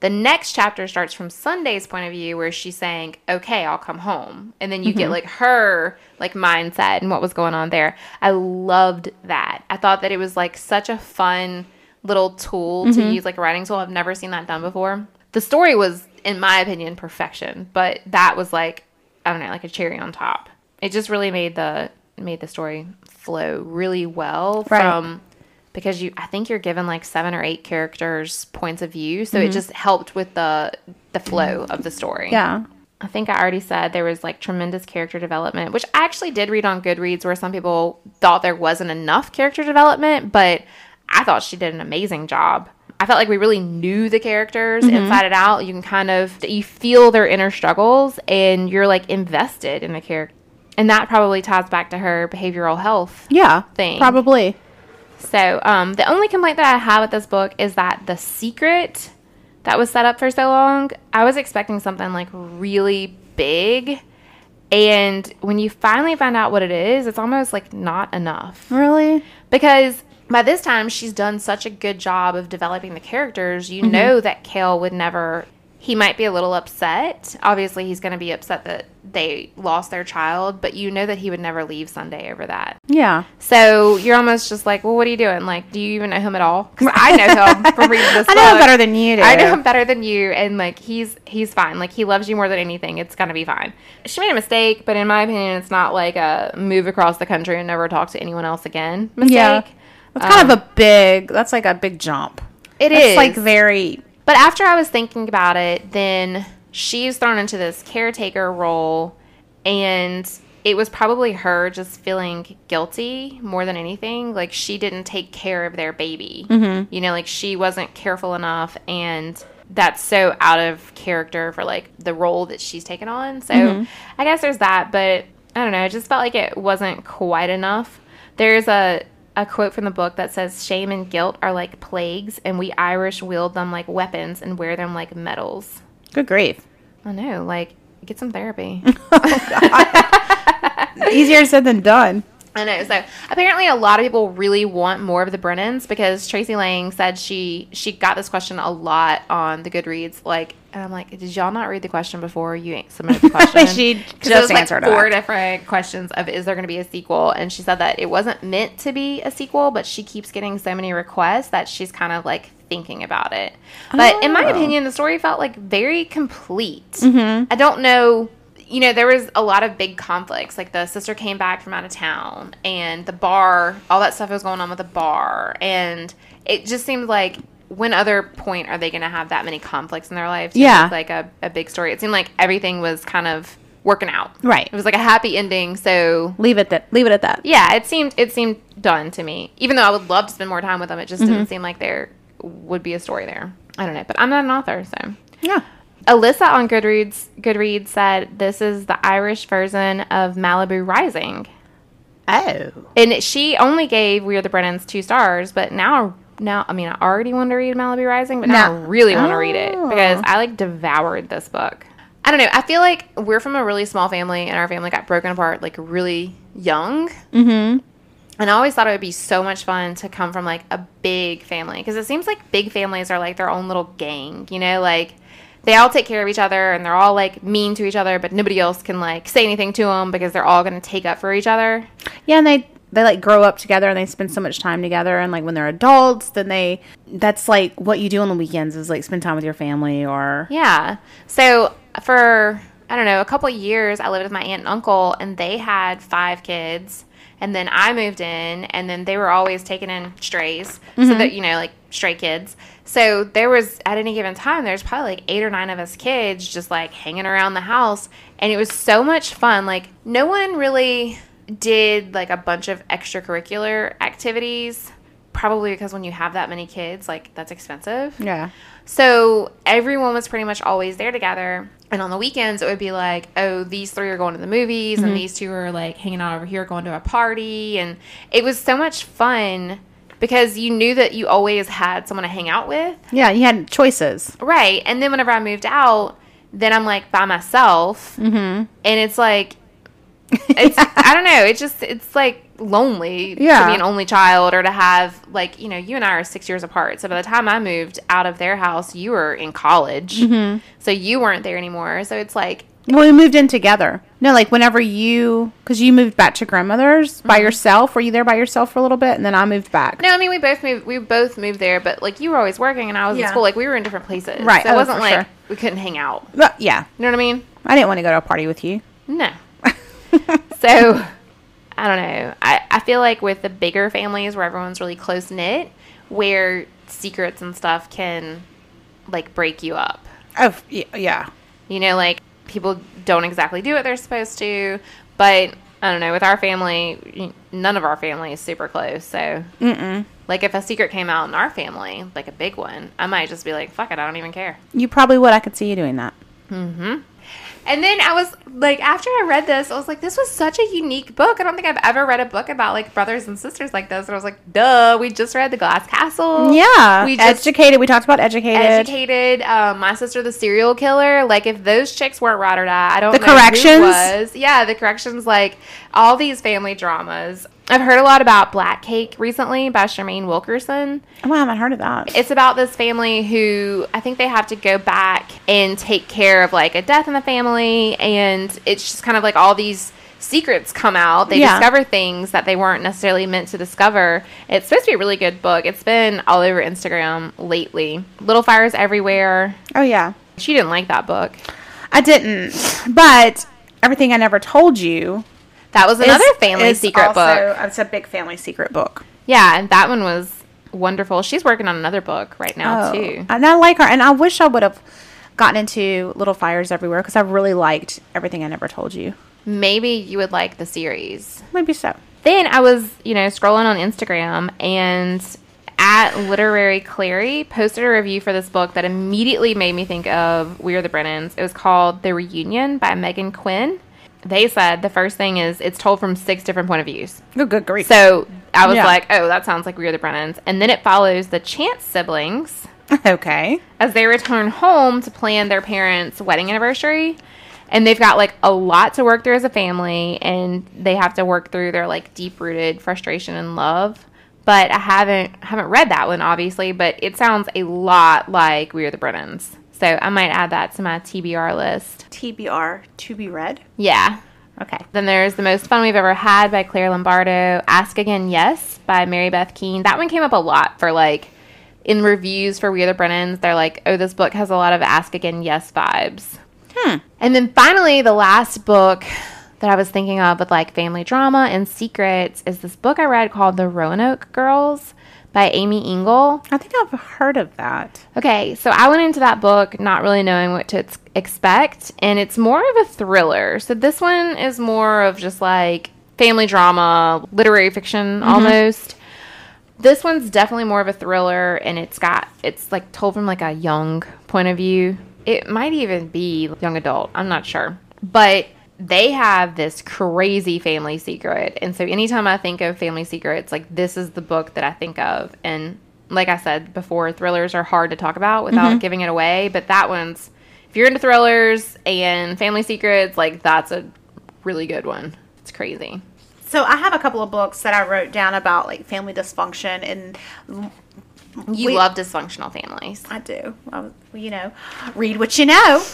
The next chapter starts from Sunday's point of view where she's saying, "Okay, I'll come home." And then you get mm-hmm. like her like mindset and what was going on there. I loved that. I thought that it was like such a fun little tool to mm-hmm. use like a writing tool. I've never seen that done before. The story was in my opinion perfection, but that was like I don't know, like a cherry on top. It just really made the made the story flow really well Right. from because you I think you're given like seven or eight characters points of view, so it mm-hmm. just helped with the the flow of the story. Yeah. I think I already said there was like tremendous character development, which I actually did read on Goodreads where some people thought there wasn't enough character development, but I thought she did an amazing job. I felt like we really knew the characters mm-hmm. inside and out. You can kind of you feel their inner struggles and you're like invested in the character. And that probably ties back to her behavioral health Yeah. Thing. Probably. So, um, the only complaint that I have with this book is that the secret that was set up for so long, I was expecting something like really big. And when you finally find out what it is, it's almost like not enough. Really? Because by this time, she's done such a good job of developing the characters. You know that Kale would never. He might be a little upset. Obviously, he's going to be upset that they lost their child, but you know that he would never leave Sunday over that. Yeah. So you're almost just like, well, what are you doing? Like, do you even know him at all? Because I know him from reading this. I know him better than you do. I know him better than you, and like he's he's fine. Like he loves you more than anything. It's gonna be fine. She made a mistake, but in my opinion, it's not like a move across the country and never talk to anyone else again. Mistake. Yeah. That's kind of um, a big. That's like a big jump. It It's is like very. But after I was thinking about it, then she's thrown into this caretaker role, and it was probably her just feeling guilty more than anything. Like she didn't take care of their baby. Mm-hmm. You know, like she wasn't careful enough, and that's so out of character for like the role that she's taken on. So I guess there's that, but I don't know. It just felt like it wasn't quite enough. There's a a quote from the book that says shame and guilt are like plagues and we irish wield them like weapons and wear them like medals Good grief. i know like get some therapy oh, Easier said than done. I know. So apparently, a lot of people really want more of the Brennans because Tracey Lange said she she got this question a lot on the Goodreads. Like, and I'm like, did y'all not read the question before you submitted the question? she just it was like answered four it. different questions of is there going to be a sequel, and she said that it wasn't meant to be a sequel, but she keeps getting so many requests that she's kind of like thinking about it. But in my Oh. opinion, the story felt like very complete. Mm-hmm. I don't know you know, there was a lot of big conflicts. Like the sister came back from out of town, and the bar, all that stuff was going on with the bar, and it just seemed like when other point are they going to have that many conflicts in their lives? Yeah. like a, a big story. It seemed like everything was kind of working out. Right. It was like a happy ending. So Leave it that. Leave it at that. yeah, it seemed it seemed done to me. Even though I would love to spend more time with them, it just Mm-hmm. didn't seem like there would be a story there. I don't know, but I'm not an author, so Yeah. Alyssa on Goodreads Goodreads said this is the Irish version of Malibu Rising. Oh. And she only gave We Are the Brennans two stars, but now now I mean I already want to read Malibu Rising, but now, Now- I really want to read it Oh. because I like devoured this book. I don't know. I feel like we're from a really small family and our family got broken apart like really young. Mm-hmm. And I always thought it would be so much fun to come from like a big family because it seems like big families are like their own little gang, you know, like they all take care of each other and they're all like mean to each other, but nobody else can like say anything to them because they're all going to take up for each other. Yeah, and they they like grow up together and they spend so much time together and like when they're adults, then they that's like what you do on the weekends is like spend time with your family or Yeah. So for I don't know, a couple of years I lived with my aunt and uncle and they had five kids and then I moved in and then they were always taking in strays. So mm-hmm. that you know, like stray kids. So there was at any given time there's probably like 8 or 9 of us kids just like hanging around the house and it was so much fun. Like no one really did like a bunch of extracurricular activities probably because when you have that many kids like that's expensive. yeah. So everyone was pretty much always there together. And on the weekends, it would be like, oh, these three are going to the movies, Mm-hmm. and these two are like hanging out over here, going to a party. And it was so much fun because you knew that you always had someone to hang out with. Yeah, you had choices. Right. And then whenever I moved out, then I'm like by myself. Mm-hmm. And it's like, it's, I don't know, it's just, it's like lonely to be an only child or to have, like, you know, you and I are six years apart. So by the time I moved out of their house, you were in college. Mm-hmm. So you weren't there anymore. So it's like, Well, we moved in together. No, like whenever you, because you moved back to grandmother's by yourself. Were you there by yourself for a little bit, and then I moved back? no, I mean, we both moved, we both moved there, but like you were always working and I was in school. Like we were in different places. Right. So it Oh, wasn't like sure. we couldn't hang out. But yeah, You know what I mean? I didn't want to go to a party with you. No. so I don't know. I, I feel like with the bigger families where everyone's really close knit, where secrets and stuff can like break you up. Oh, yeah. You know, like people don't exactly do what they're supposed to, but I don't know. With our family, none of our family is super close. So, Mm-mm. like, if a secret came out in our family, like a big one, I might just be like, fuck it, I don't even care. You probably would. I could see you doing that. Mm hmm. And then I was like, after I read this, I was like, this was such a unique book. I don't think I've ever read a book about like brothers and sisters like this. And I was like, duh, we just read The Glass Castle. Yeah. We just educated. We talked about educated. educated. Um, my sister, the serial killer. Like, if those chicks weren't ride or die, I don't The know Corrections? was. Yeah, the corrections. Like all these family dramas. I've heard a lot about Black Cake recently by Charmaine Wilkerson. Oh, I haven't heard of that. It's about this family who I think they have to go back and take care of like a death in the family, and it's just kind of like all these secrets come out. They Yeah. discover things that they weren't necessarily meant to discover. It's supposed to be a really good book. It's been all over Instagram lately. Little Fires Everywhere. oh yeah. She didn't like that book. I didn't, but everything I never told you. That was another is- family is secret also- book. It's a big family secret book. Yeah, and that one was wonderful. She's working on another book right now Oh. too. And I like her, and I wish I would have gotten into Little Fires Everywhere because I really liked everything I never told you. Maybe you would like the series. Maybe so. then I was, you know, scrolling on Instagram and at Literary Clary posted a review for this book that immediately made me think of We Are the Brennans. It was called The Reunion by Meghan Quinn. They said the first thing is it's told from six different point of views. Good, good grief. So I was Yeah. like, oh, that sounds like We Are the Brennans. And then it follows the Chance siblings okay. as they return home to plan their parents' wedding anniversary. And they've got like a lot to work through as a family, and they have to work through their like deep rooted frustration and love. But I haven't haven't read that one obviously, but it sounds a lot like We Are the Brennans. So I might add that to my TBR list. TBR to be read. Yeah. Okay. Then there's The Most Fun We've Ever Had by Claire Lombardo. Ask Again Yes by Mary Beth Keane. That one came up a lot for like in reviews for We Are the Brennans. They're like, oh, this book has a lot of Ask Again Yes vibes. Hmm. And then finally, the last book that I was thinking of with like family drama and secrets is this book I read called The Roanoke Girls by Amy Engel. I think I've heard of that. Okay, so I went into that book not really knowing what to ex- expect, and it's more of a thriller. So this one is more of just like family drama, literary fiction almost. This one's definitely more of a thriller, and it's got it's like told from like a young point of view. it might even be young adult. I'm not sure. But they have this crazy family secret. And so anytime I think of family secrets, like this is the book that I think of. And like I said before, thrillers are hard to talk about without mm-hmm. giving it away. But that one's, if you're into thrillers and family secrets, like that's a really good one. It's crazy. So I have a couple of books that I wrote down about like family dysfunction, and You We- love dysfunctional families. I do. I, you know, read what you know.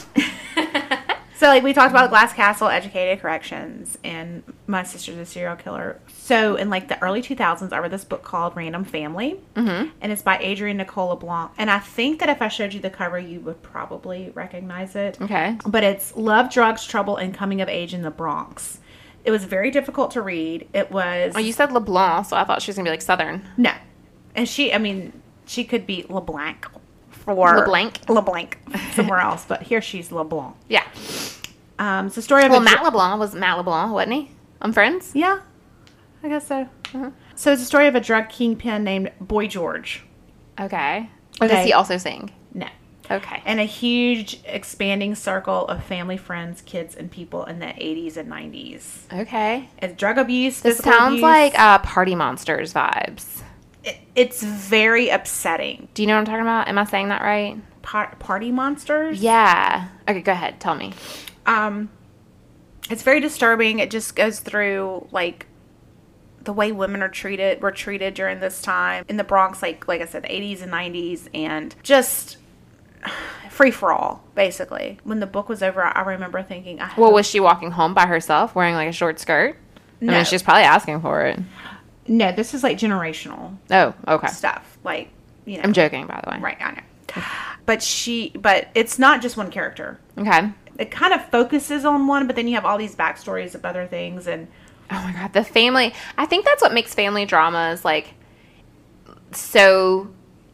so like we talked about Glass Castle, Educated Corrections, and My Sister's a Serial Killer. So in like the early 2000s, I read this book called Random Family, mm-hmm. and it's by Adrian Nicole LeBlanc. And I think that if I showed you the cover, you would probably recognize it. Okay. But it's Love, Drugs, Trouble, and Coming of Age in the Bronx. It was very difficult to read. It was Oh, you said LeBlanc, so I thought she was gonna be like Southern. no, and she. I mean, she could be LeBlanc for LeBlanc? LeBlanc somewhere else, but here she's LeBlanc. Yeah. Um, it's the story of Well, a Matt LeBlanc was Matt LeBlanc, wasn't he? I'm friends. Yeah, I guess so. So it's a story of a drug kingpin named Boy George. Okay. Okay. Does he also sing? Okay. And a huge expanding circle of family, friends, kids, and people in the 80s and 90s. Okay. It's drug abuse. This sounds abuse. like uh, Party Monsters vibes. It- it's very upsetting. Do you know what I'm talking about? Am I saying that right? Par- party monsters. Yeah. Okay, go ahead. Tell me. um it's very disturbing it just goes through like the way women are treated were treated during this time in the bronx like like i said the 80s and 90s and just free for all basically when the book was over i remember thinking I Well, was she walking home by herself wearing like a short skirt? I mean, she's probably asking for it. no this is like generational Oh, okay. stuff like you know I'm joking, by the way. right i know but she but it's not just one character Okay. it kind of focuses on one but then you have all these backstories of other things and Oh my god, the family. I think that's what makes family dramas like so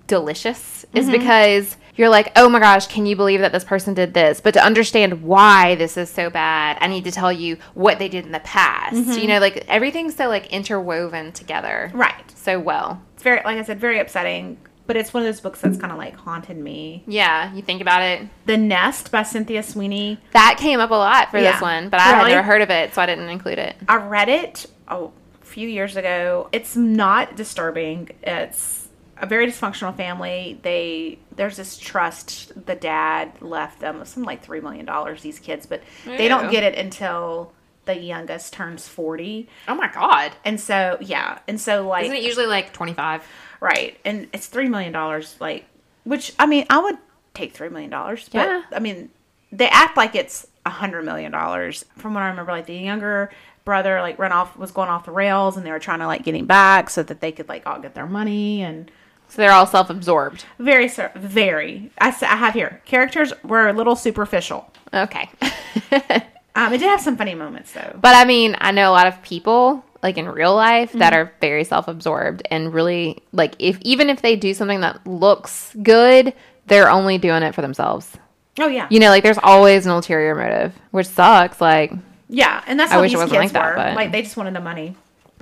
delicious is mm-hmm. because you're like, "Oh my gosh, can you believe that this person did this?" But to understand why this is so bad, I need to tell you what they did in the past. You mm-hmm. know, like everything's so like interwoven together. right So well. it's very like i said very upsetting but it's one of those books that's kind of like haunted me Yeah, you think about it. the nest by cynthia sweeney That came up a lot for Yeah. this one, but I had never heard of it, so I didn't include it. i read it oh, a few years ago it's not disturbing it's a very dysfunctional family they there's this trust the dad left them some like three million dollars these kids but they don't get it until the youngest turns 40 Oh my god. and so yeah and so like Isn't it usually like 25? Right. And it's three million dollars, like which I mean, I would take three million dollars. But Yeah. I mean they act like it's a hundred million dollars. From what I remember, like the younger brother like run off was going off the rails and they were trying to like get him back so that they could like all get their money and So they're all self-absorbed. very very I have here characters were a little superficial Okay. um it did have some funny moments though But I mean, I know a lot of people like in real life that are very self-absorbed and really like if even if they do something that looks good, they're only doing it for themselves. oh yeah You know, like there's always an ulterior motive, which sucks. Like, yeah and that's I how wish it wasn't kids like that, were but- like they just wanted the money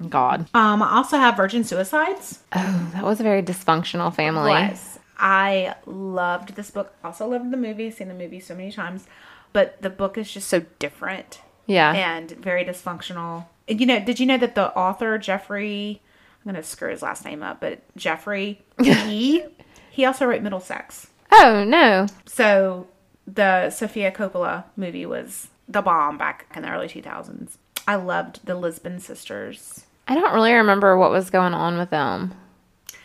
God, um I also have virgin suicides oh, that was a very dysfunctional family. Yes. I loved this book. Also loved the movie. Seen the movie so many times, but the book is just so different Yeah. and very dysfunctional. You know, did you know that the author Jeffrey? I'm gonna screw his last name up, but Jeffrey he he also wrote Middlesex. oh no. So the Sofia Coppola movie was the bomb back in the early 2000s. I loved the Lisbon sisters. I don't really remember what was going on with them.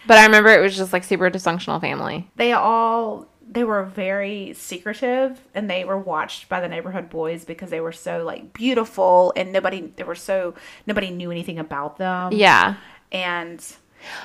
But I remember it was just like super dysfunctional family. they all they were very secretive and they were watched by the neighborhood boys because they were so like beautiful and nobody they were so nobody knew anything about them Yeah. and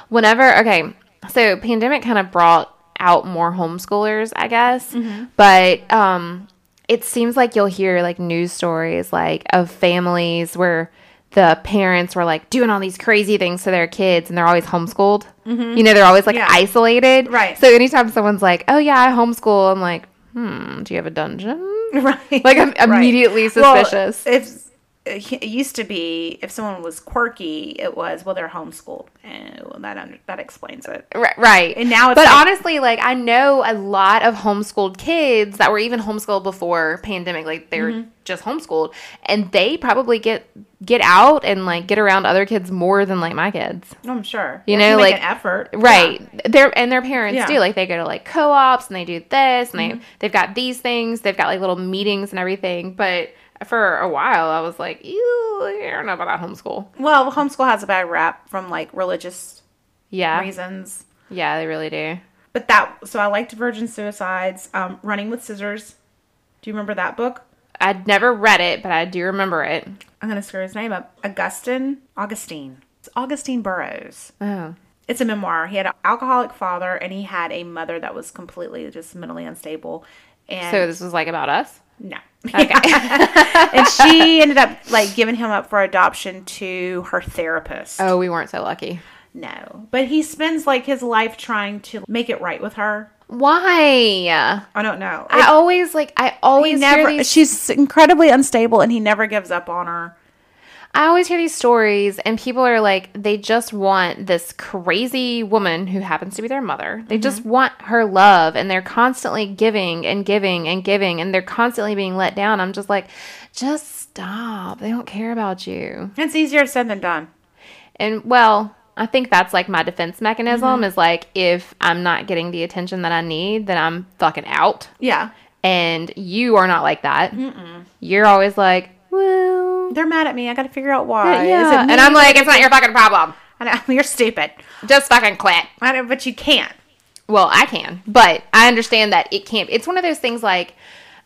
whenever okay so pandemic kind of brought out more homeschoolers i guess Mm-hmm. but um it seems like you'll hear like news stories like of families where the parents were like doing all these crazy things to their kids and they're always homeschooled you know they're always like Mm-hmm. Yeah. isolated Right. so anytime someone's like oh yeah i homeschool i'm like hmm do you have a dungeon right Like, I'm immediately Well, suspicious. if it used to be if someone was quirky, it was well they're homeschooled, and well, that under, that explains it. Right, right. And now it's but like- honestly, like I know a lot of homeschooled kids that were even homeschooled before pandemic. Like they were Mm-hmm. just homeschooled, and they probably get get out and like get around other kids more than like my kids. I'm sure You have know, make like- an effort, Right. Their and their parents Yeah. Mm-hmm. do. Like they go to like co-ops and they do this and they they've got these things. They've got like little meetings and everything. But for a while, I was like, ew, I don't know about homeschool. Well, homeschool has a bad rap from like religious Yeah. reasons. Yeah, they really do. But that so I liked Virgin Suicides, um, Running with Scissors. Do you remember that book? I'd never read it, but I do remember it. I'm gonna screw his name up. Augustine Augustine. It's Augustine Burroughs. Oh. It's a memoir. He had an alcoholic father and he had a mother that was completely just mentally unstable. And So this was like about us? no. Okay. and she ended up like giving him up for adoption to her therapist. oh, we weren't so lucky. No. But he spends like his life trying to make it right with her. Why? I don't know. I always like I always never these she's incredibly unstable and he never gives up on her. I always hear these stories, and people are like, they just want this crazy woman who happens to be their mother. They mm-hmm. just want her love, and they're constantly giving and giving and giving, and they're constantly being let down. I'm just like, just stop. They don't care about you. It's easier said than done. And well, I think that's like my defense mechanism mm-hmm. is like, if I'm not getting the attention that I need, then I'm fucking out. Yeah. And you are not like that. You're always like, well, They're mad at me. I got to figure out why. Is yeah. And I'm like, it's not your fucking problem. I know, you're stupid. Just fucking quit. I know, but you can't. Well, I can, but I understand that it can't. It's one of those things like,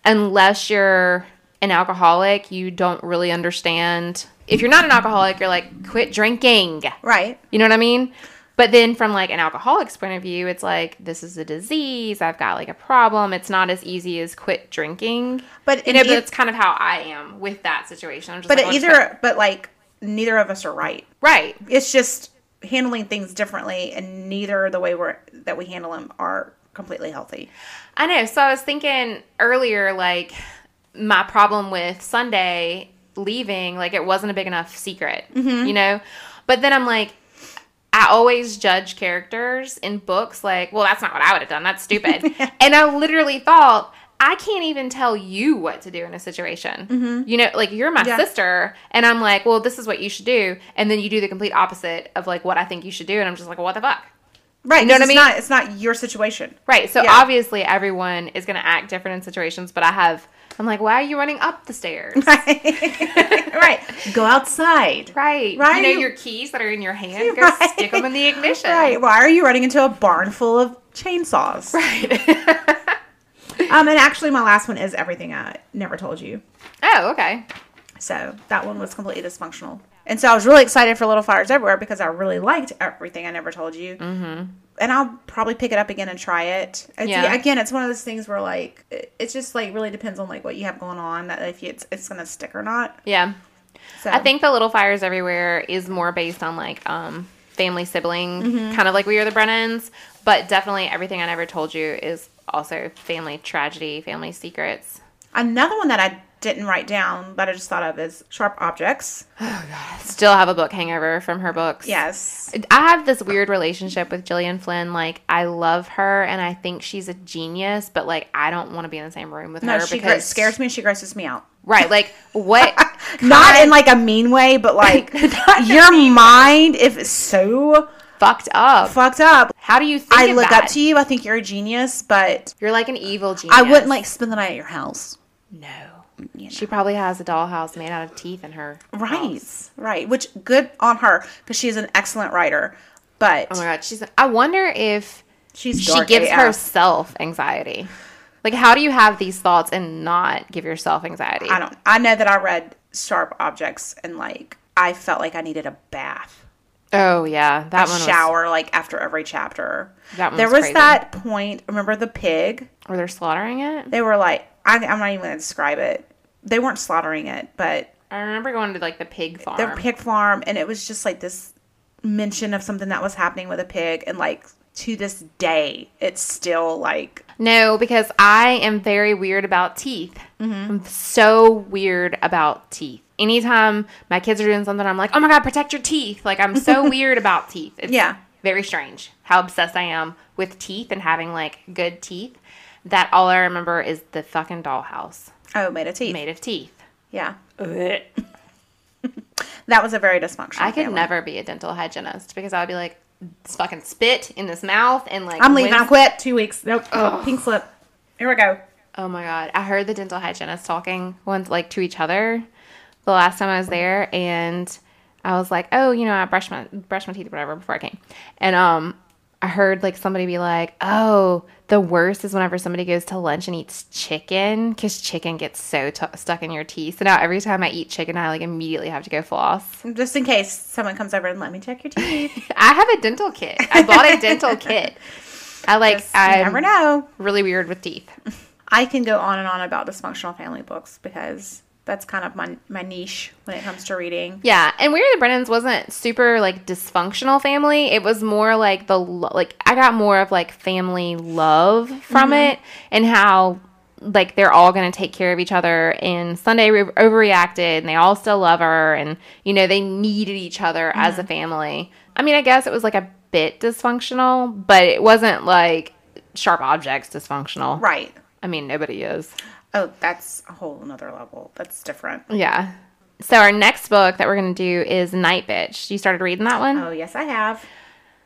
unless you're an alcoholic, you don't really understand. If you're not an alcoholic, you're like, quit drinking. Right. You know what I mean? But then from like an alcoholic's point of view, it's like, this is a disease. I've got like a problem. It's not as easy as quit drinking. But you know, e- that's kind of how I am with that situation. I'm just But like, well, either, but like, neither of us are right. right. It's just handling things differently, and neither the way we're that we handle them are completely healthy. I know. So I was thinking earlier, like my problem with Sunday leaving, like it wasn't a big enough secret, mm-hmm. you know. But then I'm like, I always judge characters in books like, well, that's not what I would have done. That's stupid. and I literally thought. I can't even tell you what to do in a situation. Mm-hmm. You know, like you're my Yeah. sister, and I'm like, well, this is what you should do, and then you do the complete opposite of like what I think you should do, and I'm just like, well, what the fuck? Right. You know what I it's mean? Not, it's not your situation. Right. So Yeah. obviously everyone is going to act different in situations, but I have I'm like, why are you running up the stairs? right. right. Go outside. Right. Right. You know your keys that are in your hand, go Right. stick them in the ignition. Right. Why are you running into a barn full of chainsaws? Right. Um, and actually, my last one is everything I never told you. oh, okay. So that one was completely dysfunctional. And so I was really excited for Little Fires Everywhere because I really liked everything I never told you. Mm-hmm. And I'll probably pick it up again and try it. It's, Yeah. Again, it's one of those things where like it- it's just like really depends on like what you have going on that if it's it's gonna stick or not. Yeah. So I think the Little Fires Everywhere is more based on like um family sibling, Mm-hmm. kind of like We Are the Brennans, but definitely everything I never told you is also family tragedy, family secrets. another one that I didn't write down that I just thought of is Sharp Objects. Oh, Still have a book hangover from her books. Yes. I have this weird relationship with Gillian Flynn. Like, I love her and I think she's a genius, but like, I don't want to be in the same room with No, her she because gr- scares me and she grosses me out. Right? Like, what? Not in like a mean way, but like your mind, if it's so fucked up? fucked up. How do you think? I look that? up to you. I think you're a genius, but You're like an evil genius. I wouldn't like spend the night at your house. No. You know. She probably has a dollhouse made out of teeth in her. Right, house. right. Which good on her because she's an excellent writer. But Oh my god, she's. I wonder if she's she gives AF. herself anxiety. Like, how do you have these thoughts and not give yourself anxiety? I don't. I know that I read Sharp Objects and like I felt like I needed a bath, Oh yeah, that a one was. shower like after every chapter. That one there was was that point. Remember the pig? Where they're slaughtering it. They were like, I, I'm not even going to describe it. They weren't slaughtering it, but I remember going to like the pig farm. the pig farm, and it was just like this mention of something that was happening with a pig, and like to this day, it's still like No, because I am very weird about teeth. Mm-hmm. I'm so weird about teeth. anytime my kids are doing something, I'm like, oh my God, protect your teeth. Like, I'm so weird about teeth. It's Yeah. very strange how obsessed I am with teeth and having like good teeth that all I remember is the fucking dollhouse Oh, made of teeth. made of teeth. Yeah. That was a very dysfunctional. I could family. never be a dental hygienist because I would be like, "This fucking spit in this mouth and like, I'm leaving. when's- I quit. Two weeks. Nope. Pink slip. Here we go. Oh my god! I heard the dental hygienist talking once, like to each other, the last time I was there, and I was like, "Oh, you know, I brushed my brushed my teeth, or whatever, before I came," and um, I heard like somebody be like, "Oh, the worst is whenever somebody goes to lunch and eats chicken because chicken gets so t- stuck in your teeth. So now every time I eat chicken, I like immediately have to go floss. Just in case someone comes over and let me check your teeth. I have a dental kit. I bought a dental kit. I like. I'm never know. really weird with teeth. I can go on and on about dysfunctional family books because that's kind of my my niche when it comes to reading. Yeah, and We're the Brennans wasn't super like dysfunctional family. It was more like the like I got more of like family love from mm-hmm. it and how like they're all going to take care of each other and Sunday re- overreacted and they all still love her and you know they needed each other as a mm-hmm. family. I mean, I guess it was like a bit dysfunctional, but it wasn't like sharp objects dysfunctional. Right. I mean, nobody is. Oh, that's a whole another level. That's different. Yeah. So our next book that we're going to do is Night Bitch. You started reading that one? Oh, yes, I have.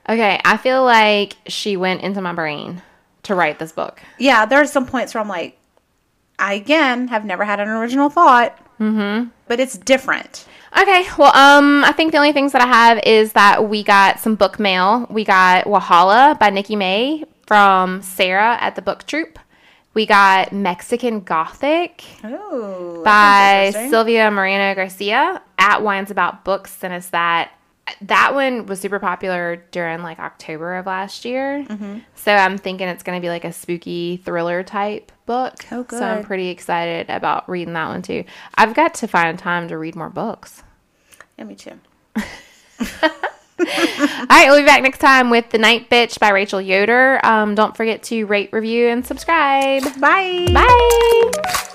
Okay, I feel like she went into my brain to write this book. Yeah, there are some points where I'm like, I again have never had an original thought. Mm-hmm. But it's different. Okay, well, um, I think the only things that I have is that we got some book mail. We got Wahala by Nikki May from Sarah at the Book Troop. We got Mexican Gothic Oh, by Silvia Moreno Garcia at Wines About Books sent us that. That one was super popular during like October of last year. Mm-hmm. So I'm thinking it's going to be like a spooky thriller type book. Oh, So I'm pretty excited about reading that one too. I've got to find time to read more books. Yeah, me too. All right, we'll be back next time with The Night Bitch by Rachel Yoder. Um, don't forget to rate, review, and subscribe. Bye. Bye.